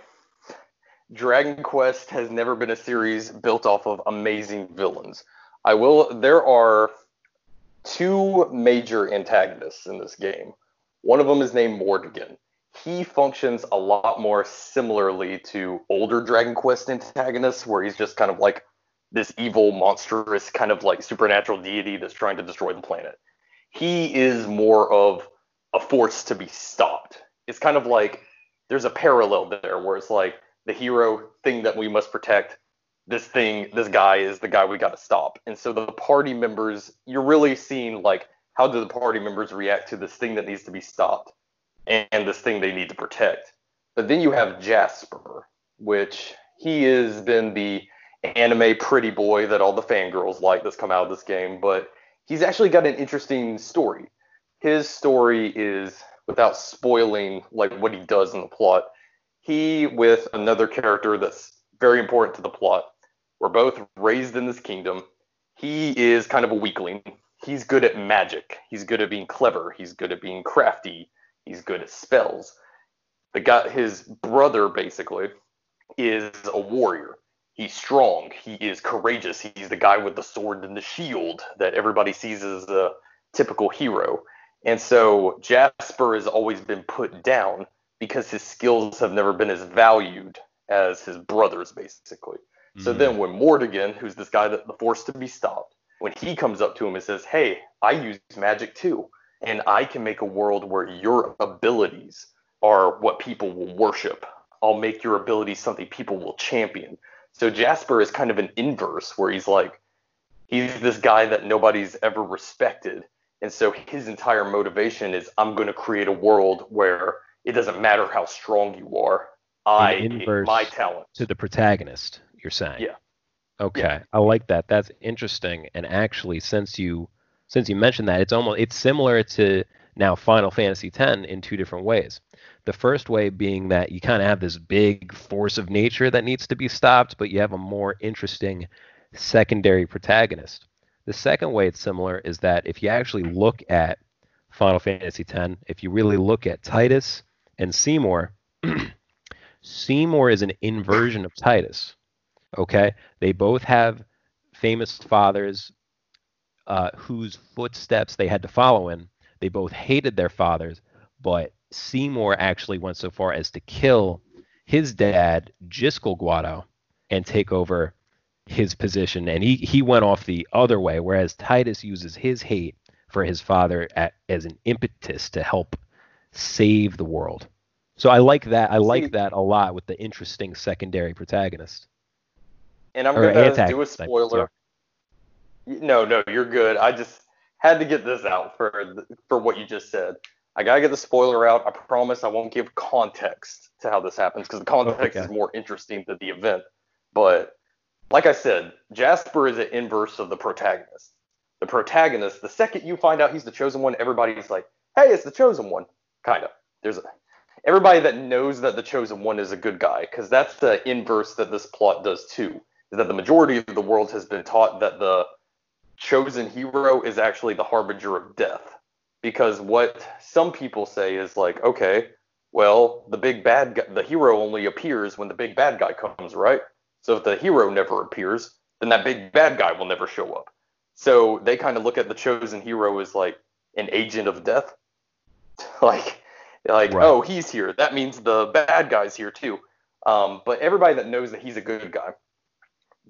Dragon Quest has never been a series built off of amazing villains. I will. There are two major antagonists in this game. One of them is named Mordegon he functions a lot more similarly to older Dragon Quest antagonists, where he's just kind of like this evil, monstrous, kind of like supernatural deity that's trying to destroy the planet. He is more of a force to be stopped. It's kind of like there's a parallel there where it's like the hero thing that we must protect. This thing, this guy is the guy we got to stop. And so the party members, you're really seeing like how do the party members react to this thing that needs to be stopped and this thing they need to protect. But then you have Jasper, which he has been the anime pretty boy that all the fangirls like that's come out of this game, but he's actually got an interesting story. His story is without spoiling like what he does in the plot. He with another character that's very important to the plot. We're both raised in this kingdom. He is kind of a weakling. He's good at magic. He's good at being clever. He's good at being crafty. He's good at spells. The guy, his brother, basically, is a warrior. He's strong. He is courageous. He's the guy with the sword and the shield that everybody sees as a typical hero. And so Jasper has always been put down because his skills have never been as valued as his brothers, basically. Mm-hmm. So then when Mordegon, who's this guy that the force to be stopped, when he comes up to him and says, Hey, I use magic too and I can make a world where your abilities are what people will worship. I'll make your abilities something people will champion. So Jasper is kind of an inverse where he's like, he's this guy that nobody's ever respected. And so his entire motivation is I'm going to create a world where it doesn't matter how strong you are. I my talent to the protagonist, you're saying. Yeah. Okay. Yeah. I like that. That's interesting. And actually, since you since you mentioned that, it's almost it's similar to now Final Fantasy X in two different ways. The first way being that you kind of have this big force of nature that needs to be stopped, but you have a more interesting secondary protagonist. The second way it's similar is that if you actually look at Final Fantasy X, if you really look at Tidus and Seymour, Seymour is an inversion of Tidus. Okay? They both have famous fathers uh, whose footsteps they had to follow in. They both hated their fathers, but Seymour actually went so far as to kill his dad, Jyscal Guado, and take over his position. And he, he went off the other way, whereas Tidus uses his hate for his father at, as an impetus to help save the world. So I like that. I like that a lot with the interesting secondary protagonist. And I'm going to do a spoiler. No, no, you're good. I just had to get this out for for what you just said. I gotta get the spoiler out. I promise I won't give context to how this happens because the context Okay. is more interesting than the event. But like I said, Jasper is an inverse of the protagonist. The protagonist, the second you find out he's the chosen one, everybody's like, "Hey, it's the chosen one." Kind of. There's a, everybody that knows that the chosen one is a good guy because that's the inverse that this plot does too. Is that the majority of the world has been taught that the chosen hero is actually the harbinger of death. Because what some people say is like, okay, well, the big bad guy, the hero only appears when the big bad guy comes, right? So if the hero never appears, then that big bad guy will never show up. So they kind of look at the chosen hero as like an agent of death. like, like, Right. oh, he's here. That means the bad guy's here too. Um, but everybody that knows that he's a good guy,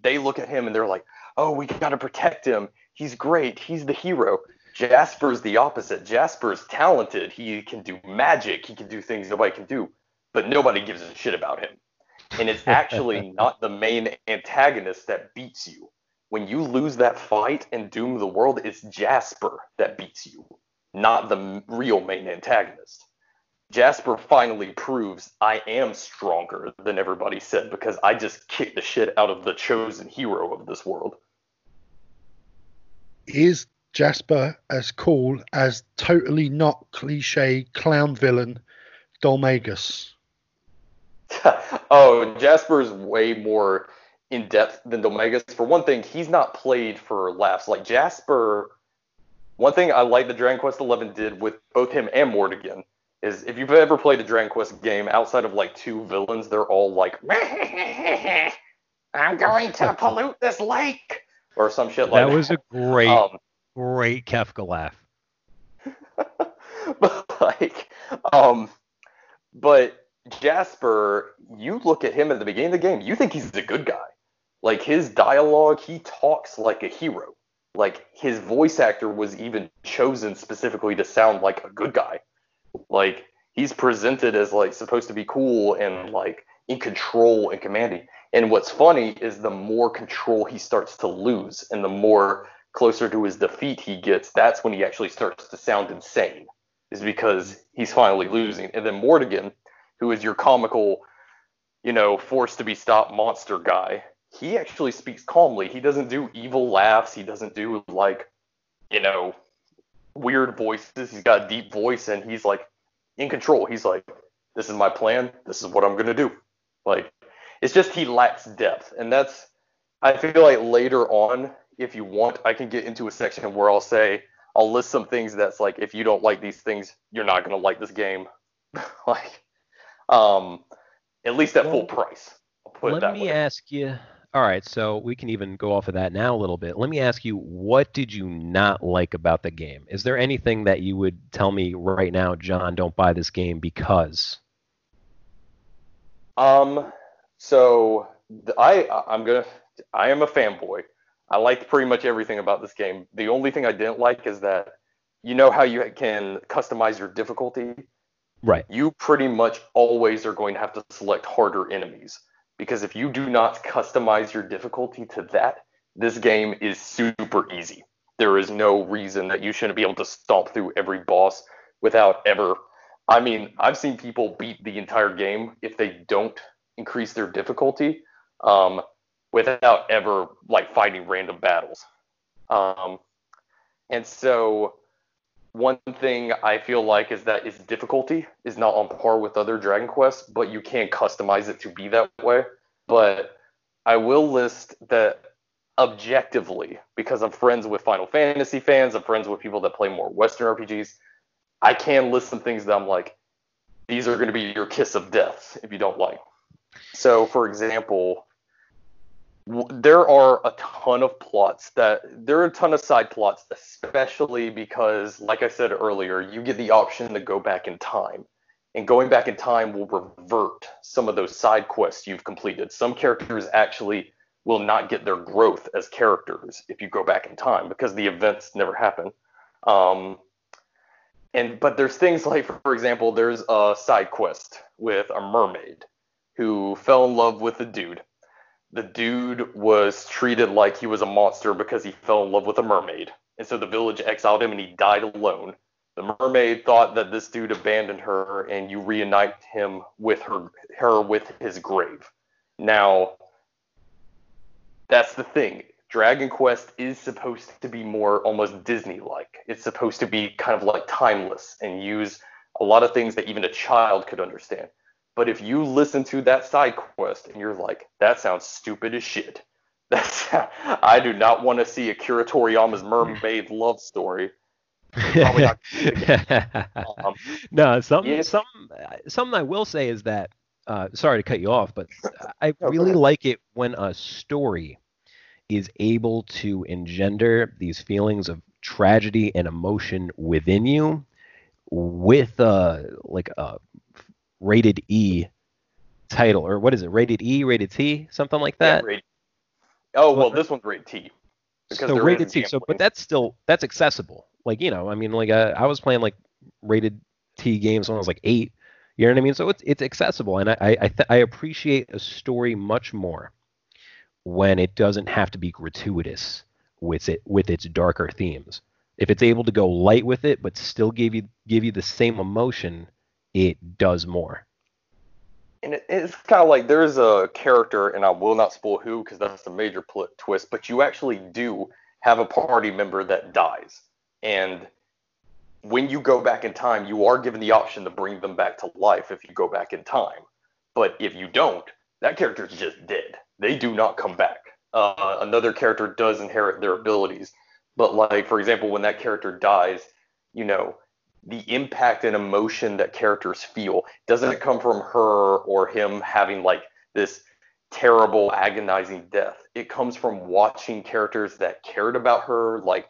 they look at him and they're like, oh, we got to protect him. He's great. He's the hero. Jasper's the opposite. Jasper's talented. He can do magic. He can do things nobody can do, but nobody gives a shit about him. And it's actually not the main antagonist that beats you. When you lose that fight and doom the world, it's Jasper that beats you, not the real main antagonist. Jasper finally proves I am stronger than everybody said because I just kicked the shit out of the chosen hero of this world. Is Jasper as cool as totally not cliche clown villain Dhoulmagus? oh, Jasper's way more in depth than Dhoulmagus. For one thing, he's not played for laughs. Like Jasper, one thing I like that Dragon Quest XI did with both him and Mordegon is if you've ever played a Dragon Quest game outside of like two villains, they're all like, "I'm going to pollute this lake," or some shit like that that. was a great, um, great Kefka laugh. but like um but Jasper, you look at him at the beginning of the game, you think he's a good guy. Like his dialogue, he talks like a hero. Like his voice actor was even chosen specifically to sound like a good guy. Like he's presented as like supposed to be cool and like in control and commanding. And what's funny is the more control he starts to lose and the more closer to his defeat he gets, that's when he actually starts to sound insane. Is because he's finally losing. And then Mordegon, who is your comical, you know, forced to be stopped monster guy, he actually speaks calmly. He doesn't do evil laughs. He doesn't do like, you know, weird voices. He's got a deep voice and he's like in control. He's like, this is my plan. This is what I'm gonna do. Like, it's just he lacks depth, and that's. I feel like later on, if you want, I can get into a section where I'll say I'll list some things that's like if you don't like these things, you're not gonna like this game. like, um, at least at full price. I'll put it Let that me way. ask you. All right, so we can even go off of that now a little bit. Let me ask you, what did you not like about the game? Is there anything that you would tell me right now, John, don't buy this game because? Um, so I I'm gonna I am a fanboy. I liked pretty much everything about this game. The only thing I didn't like is that you know how you can customize your difficulty. Right. You pretty much always are going to have to select harder enemies because if you do not customize your difficulty to that, this game is super easy. There is no reason that you shouldn't be able to stomp through every boss without ever. I mean, I've seen people beat the entire game if they don't increase their difficulty um, without ever like fighting random battles. Um, and so one thing I feel like is that its difficulty is not on par with other Dragon Quests, but you can't customize it to be that way. But I will list that objectively, because I'm friends with Final Fantasy fans, I'm friends with people that play more Western RPGs. I can list some things that I'm like, these are going to be your kiss of death if you don't like. So, for example, there are a ton of plots that there are a ton of side plots, especially because, like I said earlier, you get the option to go back in time. And going back in time will revert some of those side quests you've completed. Some characters actually will not get their growth as characters if you go back in time because the events never happen. Um, and but there's things like, for example, there's a side quest with a mermaid who fell in love with a dude. The dude was treated like he was a monster because he fell in love with a mermaid, and so the village exiled him and he died alone. The mermaid thought that this dude abandoned her, and you reunite him with her, her with his grave. Now, that's the thing. Dragon Quest is supposed to be more almost Disney-like. It's supposed to be kind of like timeless and use a lot of things that even a child could understand. But if you listen to that side quest and you're like, that sounds stupid as shit. That's I do not want to see Akira Toriyama's mermaid love story. um, no, something, something, something I will say is that. Uh, sorry to cut you off, but I no, really like it when a story is able to engender these feelings of tragedy and emotion within you with uh like a rated E title or what is it rated E rated T something like that? Yeah, oh well, this one's rated T so rated T so but that's still that's accessible. Like you know I mean like uh, I was playing like rated T games when I was like eight you know what I mean? So it's it's accessible and I I I, th- I appreciate a story much more when it doesn't have to be gratuitous with it with its darker themes. If it's able to go light with it but still give you give you the same emotion, it does more. And it, it's kind of like there's a character, and I will not spoil who because that's the major pl- twist. But you actually do have a party member that dies, and when you go back in time, you are given the option to bring them back to life if you go back in time. But if you don't, that character is just dead they do not come back. Uh, another character does inherit their abilities, but like for example, when that character dies, you know, the impact and emotion that characters feel doesn't come from her or him having like this terrible agonizing death. It comes from watching characters that cared about her like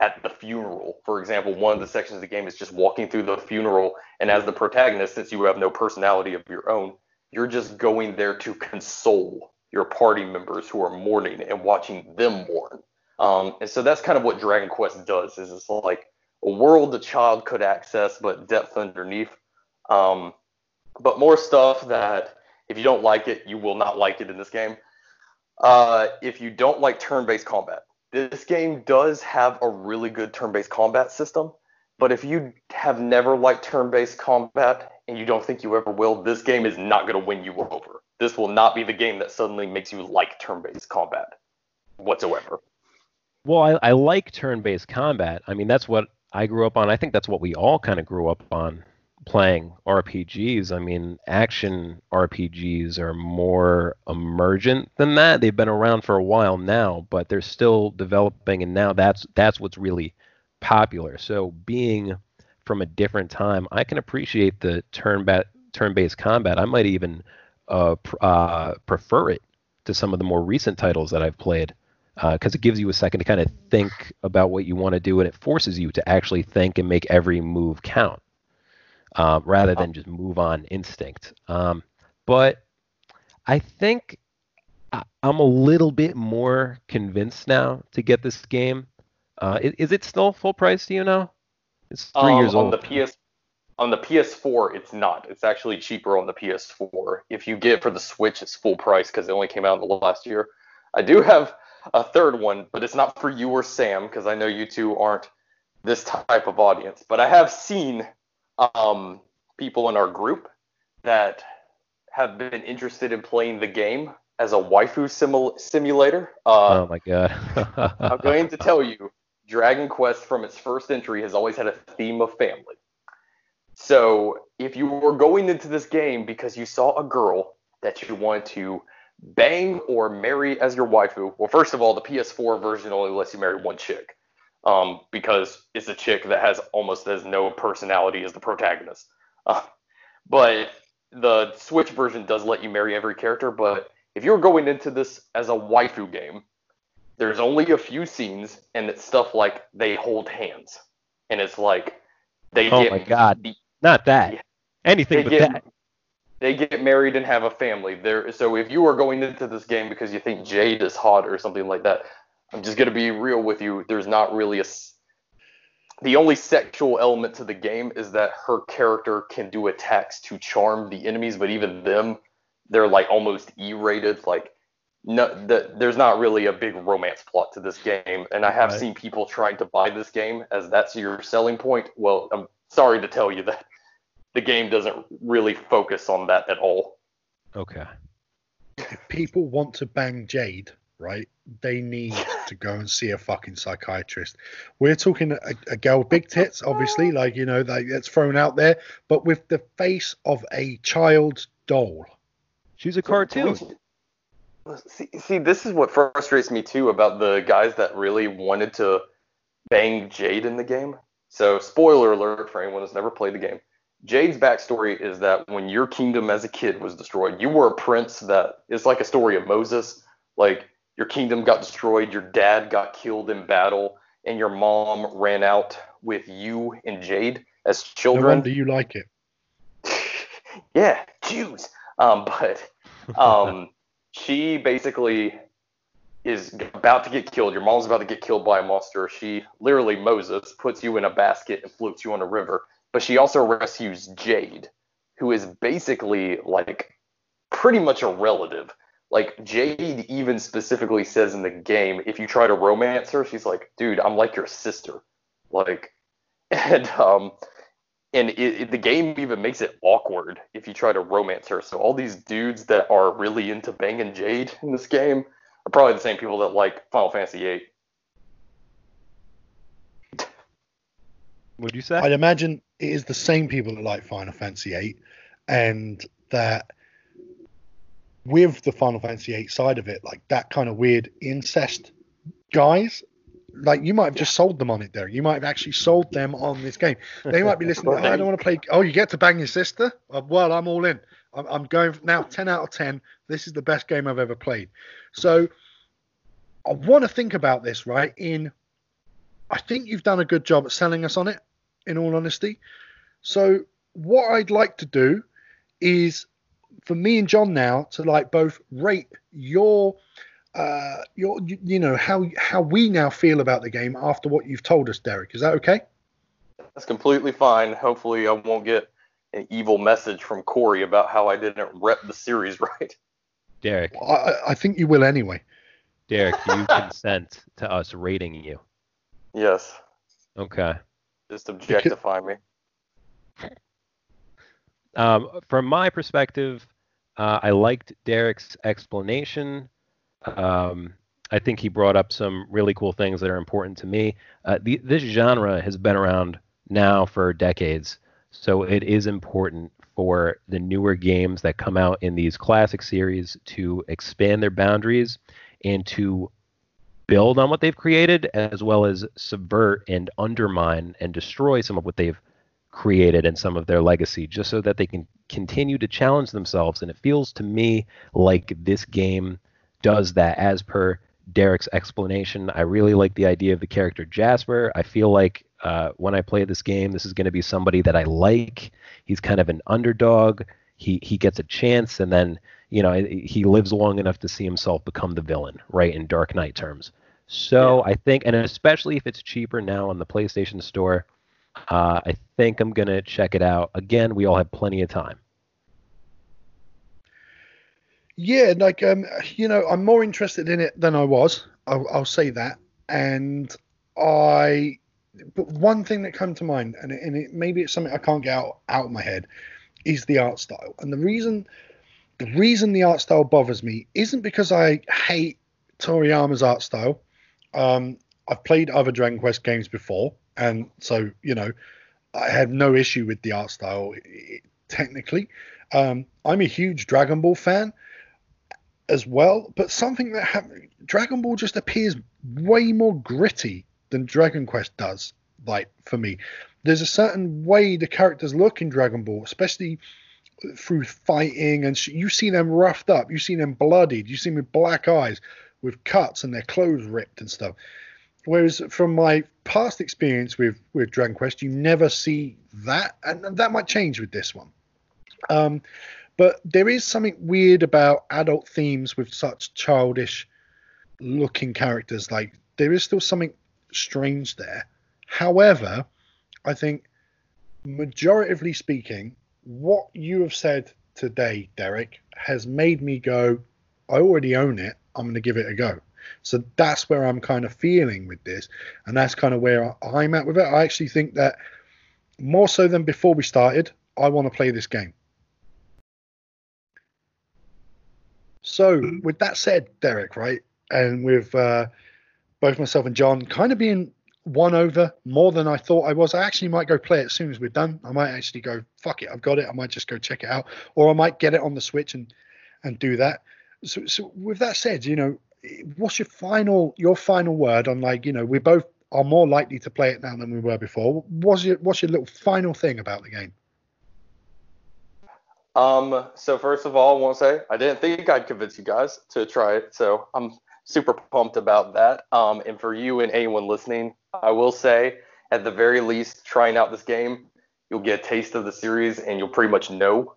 at the funeral. For example, one of the sections of the game is just walking through the funeral and as the protagonist since you have no personality of your own, you're just going there to console your party members who are mourning and watching them mourn. Um, and so that's kind of what Dragon Quest does. Is it's like a world the child could access, but depth underneath. Um, but more stuff that if you don't like it, you will not like it in this game. Uh, if you don't like turn-based combat, this game does have a really good turn-based combat system. But if you have never liked turn-based combat and you don't think you ever will, this game is not going to win you over this will not be the game that suddenly makes you like turn-based combat whatsoever. Well, I, I like turn-based combat. I mean, that's what I grew up on. I think that's what we all kind of grew up on playing RPGs. I mean, action RPGs are more emergent than that. They've been around for a while now, but they're still developing and now that's that's what's really popular. So, being from a different time, I can appreciate the turn turn-based combat. I might even uh, pr- uh, prefer it to some of the more recent titles that I've played because uh, it gives you a second to kind of think about what you want to do and it forces you to actually think and make every move count um, rather than just move on instinct. Um, but I think I'm a little bit more convinced now to get this game. Uh, is, is, it still full price? Do you know? It's three um, years old. On the PS on the PS4, it's not. It's actually cheaper on the PS4. If you get it for the Switch, it's full price because it only came out in the last year. I do have a third one, but it's not for you or Sam because I know you two aren't this type of audience. But I have seen um, people in our group that have been interested in playing the game as a waifu simul- simulator. Uh, oh my god! I'm going to tell you, Dragon Quest from its first entry has always had a theme of family. So if you were going into this game because you saw a girl that you wanted to bang or marry as your waifu, well, first of all, the PS4 version only lets you marry one chick um, because it's a chick that has almost as no personality as the protagonist. Uh, but the Switch version does let you marry every character. But if you're going into this as a waifu game, there's only a few scenes, and it's stuff like they hold hands, and it's like they oh get my god, not that. Anything but get, that. They get married and have a family. There. So if you are going into this game because you think Jade is hot or something like that, I'm just gonna be real with you. There's not really a. The only sexual element to the game is that her character can do attacks to charm the enemies, but even them, they're like almost E-rated. Like no, the, there's not really a big romance plot to this game, and I have Right. seen people trying to buy this game as that's your selling point. Well, I'm sorry to tell you that the game doesn't really focus on that at all. Okay. if people want to bang Jade, right, they need to go and see a fucking psychiatrist. We're talking a, a girl with big tits, obviously, like you know, like that's thrown out there, but with the face of a child's doll. She's a cartoon. See, see, this is what frustrates me too about the guys that really wanted to bang Jade in the game. So, spoiler alert for anyone who's never played the game. Jade's backstory is that when your kingdom as a kid was destroyed, you were a prince that is like a story of Moses. Like, your kingdom got destroyed, your dad got killed in battle, and your mom ran out with you and Jade as No children wonder you like it. yeah, Jews. Um, but um, she basically is about to get killed. Your mom's about to get killed by a monster. She literally Moses puts you in a basket and floats you on a river. But she also rescues Jade, who is basically like pretty much a relative. Like Jade even specifically says in the game, if you try to romance her, she's like, dude, I'm like your sister. Like, and um, and it, it, the game even makes it awkward if you try to romance her. So all these dudes that are really into banging Jade in this game are probably the same people that like Final Fantasy VIII. Would you say? I'd imagine it is the same people that like Final Fantasy VIII, and that with the Final Fantasy VIII side of it, like that kind of weird incest guys, like you might have just sold them on it there. You might have actually sold them on this game. They might be listening. I don't want to play. Oh, you get to bang your sister? Uh, well, I'm all in. I'm, I'm going now. Ten out of ten. This is the best game I've ever played. So I want to think about this right in. I think you've done a good job at selling us on it. In all honesty, so what I'd like to do is for me and John now to like both rate your uh your you, you know how how we now feel about the game after what you've told us Derek is that okay That's completely fine. Hopefully, I won't get an evil message from Corey about how I didn't rep the series right. Derek, I, I- I think you will anyway Derek, you consent to us rating you? Yes, Okay. Just objectify me. Um, from my perspective, uh, I liked Derek's explanation. Um, I think he brought up some really cool things that are important to me. Uh, the, this genre has been around now for decades, so it is important for the newer games that come out in these classic series to expand their boundaries and to build on what they've created, as well as subvert and undermine and destroy some of what they've created and some of their legacy just so that they can continue to challenge themselves. And it feels to me like this game does that as per Derek's explanation. I really like the idea of the character Jasper. I feel like uh, when I play this game this is going to be somebody that I like. He's kind of an underdog. He he gets a chance and then you know he lives long enough to see himself become the villain right in Dark Knight terms. So I think and especially if it's cheaper now on the PlayStation Store uh, I think I'm gonna check it out. Again, we all have plenty of time. yeah like um you know I'm more interested in it than I was. I'll, I'll say that. And I but one thing that comes to mind and, it, and it maybe it's something I can't get out, out of my head is the art style. And the reason the reason the art style bothers me isn't because I hate Toriyama's art style. Um, I've played other Dragon Quest games before, and so you know, I have no issue with the art style technically. Um, I'm a huge Dragon Ball fan as well, but something that happened, Dragon Ball just appears way more gritty than Dragon Quest does. Like for me, there's a certain way the characters look in Dragon Ball, especially through fighting, and you see them roughed up, you see them bloodied, you see them with black eyes, with cuts and their clothes ripped and stuff. Whereas from my past experience with with Dragon Quest, you never see that, and that might change with this one. Um, but there is something weird about adult themes with such childish looking characters. Like there is still something strange there. However, I think majoritively speaking, what you have said today, Derek, has made me go, I already own it. I'm going to give it a go. So that's where I'm kind of feeling with this, and that's kind of where I'm at with it. I actually think that more so than before we started, I want to play this game. So, with that said, Derek, right, and with uh, both myself and John kind of being one over more than I thought I was, I actually might go play it as soon as we're done. I might actually go, fuck it, I've got it. I might just go check it out, or I might get it on the Switch and and do that. So, so with that said, you know, what's your final your final word on like, you know, we both are more likely to play it now than we were before. What's your what's your little final thing about the game? Um, so first of all, I want to say I didn't think I'd convince you guys to try it, so I'm super pumped about that. Um, and for you and anyone listening, I will say at the very least, trying out this game, you'll get a taste of the series and you'll pretty much know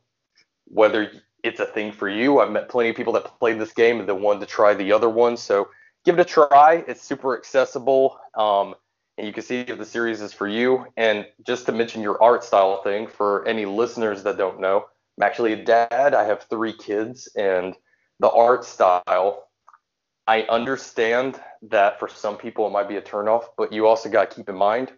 whether it's a thing for you. I've met plenty of people that played this game and then wanted to try the other one. So give it a try. It's super accessible. Um, and you can see if the series is for you. And just to mention your art style thing for any listeners that don't know, I'm actually a dad. I have three kids, and the art style, I understand that for some people it might be a turnoff, but you also got to keep in mind,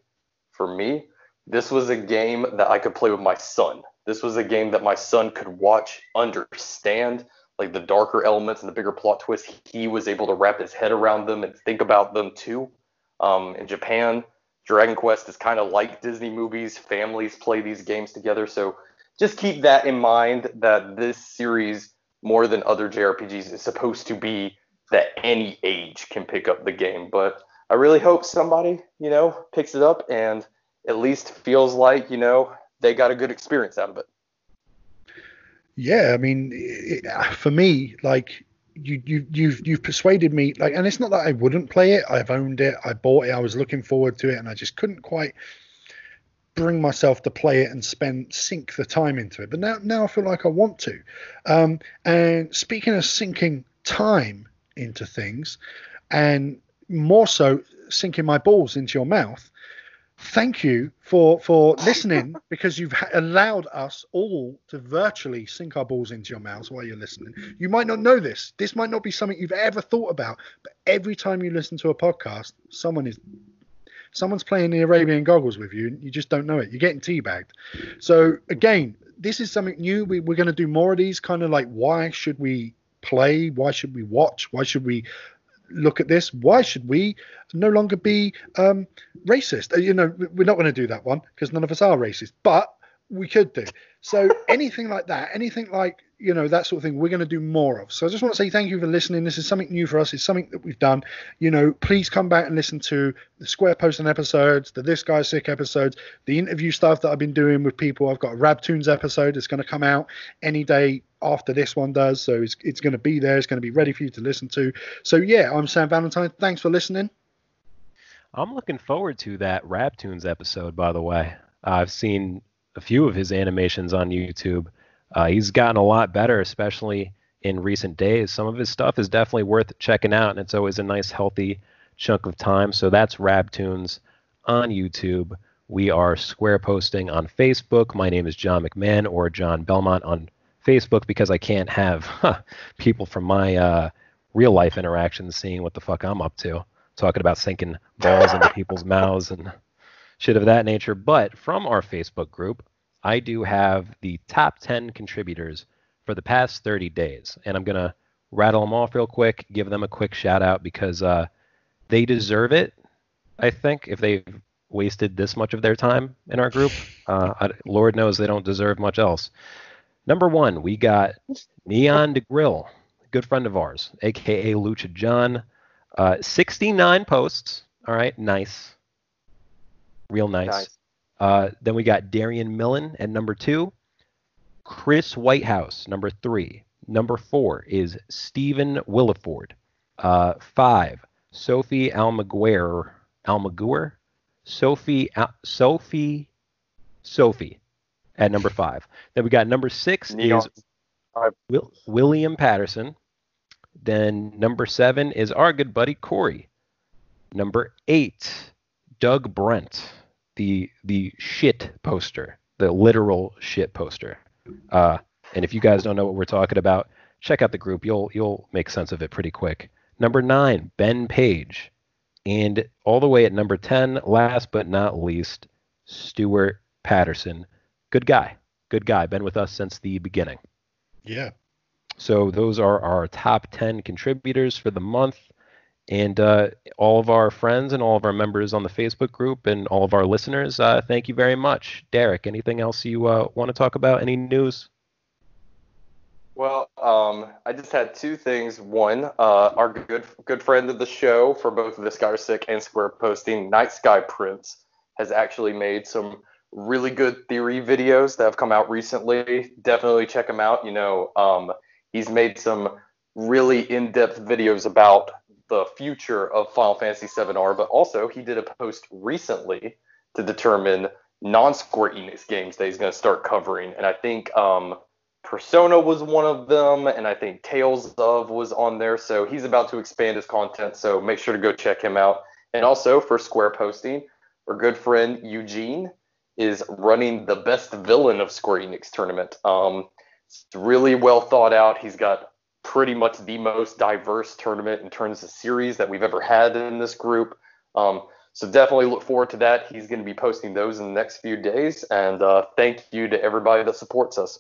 for me, this was a game that I could play with my son. This was a game that my son could watch, understand, like the darker elements and the bigger plot twists. He was able to wrap his head around them and think about them too. Um, in Japan, Dragon Quest is kind of like Disney movies. Families play these games together. So just keep that in mind that this series, more than other JRPGs, is supposed to be that any age can pick up the game. But I really hope somebody, you know, picks it up and at least feels like, you know, they got a good experience out of it. Yeah, I mean, it, for me, like you you you've you've persuaded me like and it's not that I wouldn't play it I've owned it I bought it I was looking forward to it and I just couldn't quite bring myself to play it and spend sink the time into it but now now I feel like I want to um, and speaking of sinking time into things and more so sinking my balls into your mouth thank you for for listening because you've allowed us all to virtually sink our balls into your mouths while you're listening. You might not know this. This might not be something you've ever thought about, but every time you listen to a podcast, someone is someone's playing the Arabian goggles with you, and you just don't know it. You're getting teabagged. So again, this is something new. We, we're going to do more of these. Kind of like why should we play? Why should we watch? Why should we look at this. Why should we no longer be um, racist? Uh, you know, we're not going to do that one because none of us are racist, but we could do. So anything like that, anything like you know that sort of thing, we're going to do more of. So I just want to say thank you for listening. This is something new for us. It's something that we've done. You know, please come back and listen to the Square Posting episodes, the This Guy's Sick episodes, the interview stuff that I've been doing with people. I've got a Rabtoons episode. It's going to come out any day after this one does. So it's it's going to be there. It's going to be ready for you to listen to. So yeah, I'm Sam Valentine. Thanks for listening. I'm looking forward to that Rabtoons episode. By the way, I've seen a few of his animations on YouTube. Uh, he's gotten a lot better, especially in recent days. Some of his stuff is definitely worth checking out, and it's always a nice, healthy chunk of time. So that's Rabtoons on YouTube. We are square posting on Facebook. My name is John McMahon or John Belmont on Facebook because I can't have huh, people from my uh, real life interactions seeing what the fuck I'm up to, talking about sinking balls into people's mouths and shit of that nature. But from our Facebook group, I do have the top 10 contributors for the past 30 days. And I'm going to rattle them off real quick, give them a quick shout out because uh, they deserve it, I think, if they've wasted this much of their time in our group. Uh, I, Lord knows they don't deserve much else. Number one, we got Neon de Grill, good friend of ours, aka Lucha John. Uh, 69 posts. All right, nice. Real nice. nice. Uh, then we got Darian Millen at number two. Chris Whitehouse, number three. Number four is Stephen Williford. Uh, five, Sophie Almaguer. Almaguer? Sophie, Al- Sophie, Sophie at number five. Then we got number six is Will, William Patterson. Then number seven is our good buddy Corey. Number eight, Doug Brent, the the shit poster, the literal shit poster. Uh, and if you guys don't know what we're talking about, check out the group. You'll you'll make sense of it pretty quick. Number nine, Ben Page, and all the way at number ten, last but not least, Stuart Patterson. Good guy, good guy. Been with us since the beginning. Yeah. So those are our top ten contributors for the month. And uh, all of our friends and all of our members on the Facebook group and all of our listeners, uh, thank you very much. Derek, anything else you uh, want to talk about? Any news? Well, um, I just had two things. One, uh, our good good friend of the show for both This Guy Sick and Square Posting, Night Sky Prince, has actually made some really good theory videos that have come out recently. Definitely check them out. You know, um, he's made some really in-depth videos about the future of Final Fantasy 7R, but also he did a post recently to determine non-Square Enix games that he's going to start covering, and I think um, Persona was one of them, and I think Tales of was on there. So he's about to expand his content. So make sure to go check him out. And also for Square Posting, our good friend Eugene is running the best villain of Square Enix tournament. Um, it's really well thought out. He's got pretty much the most diverse tournament in terms of series that we've ever had in this group. Um, so definitely look forward to that. He's going to be posting those in the next few days. And uh, thank you to everybody that supports us.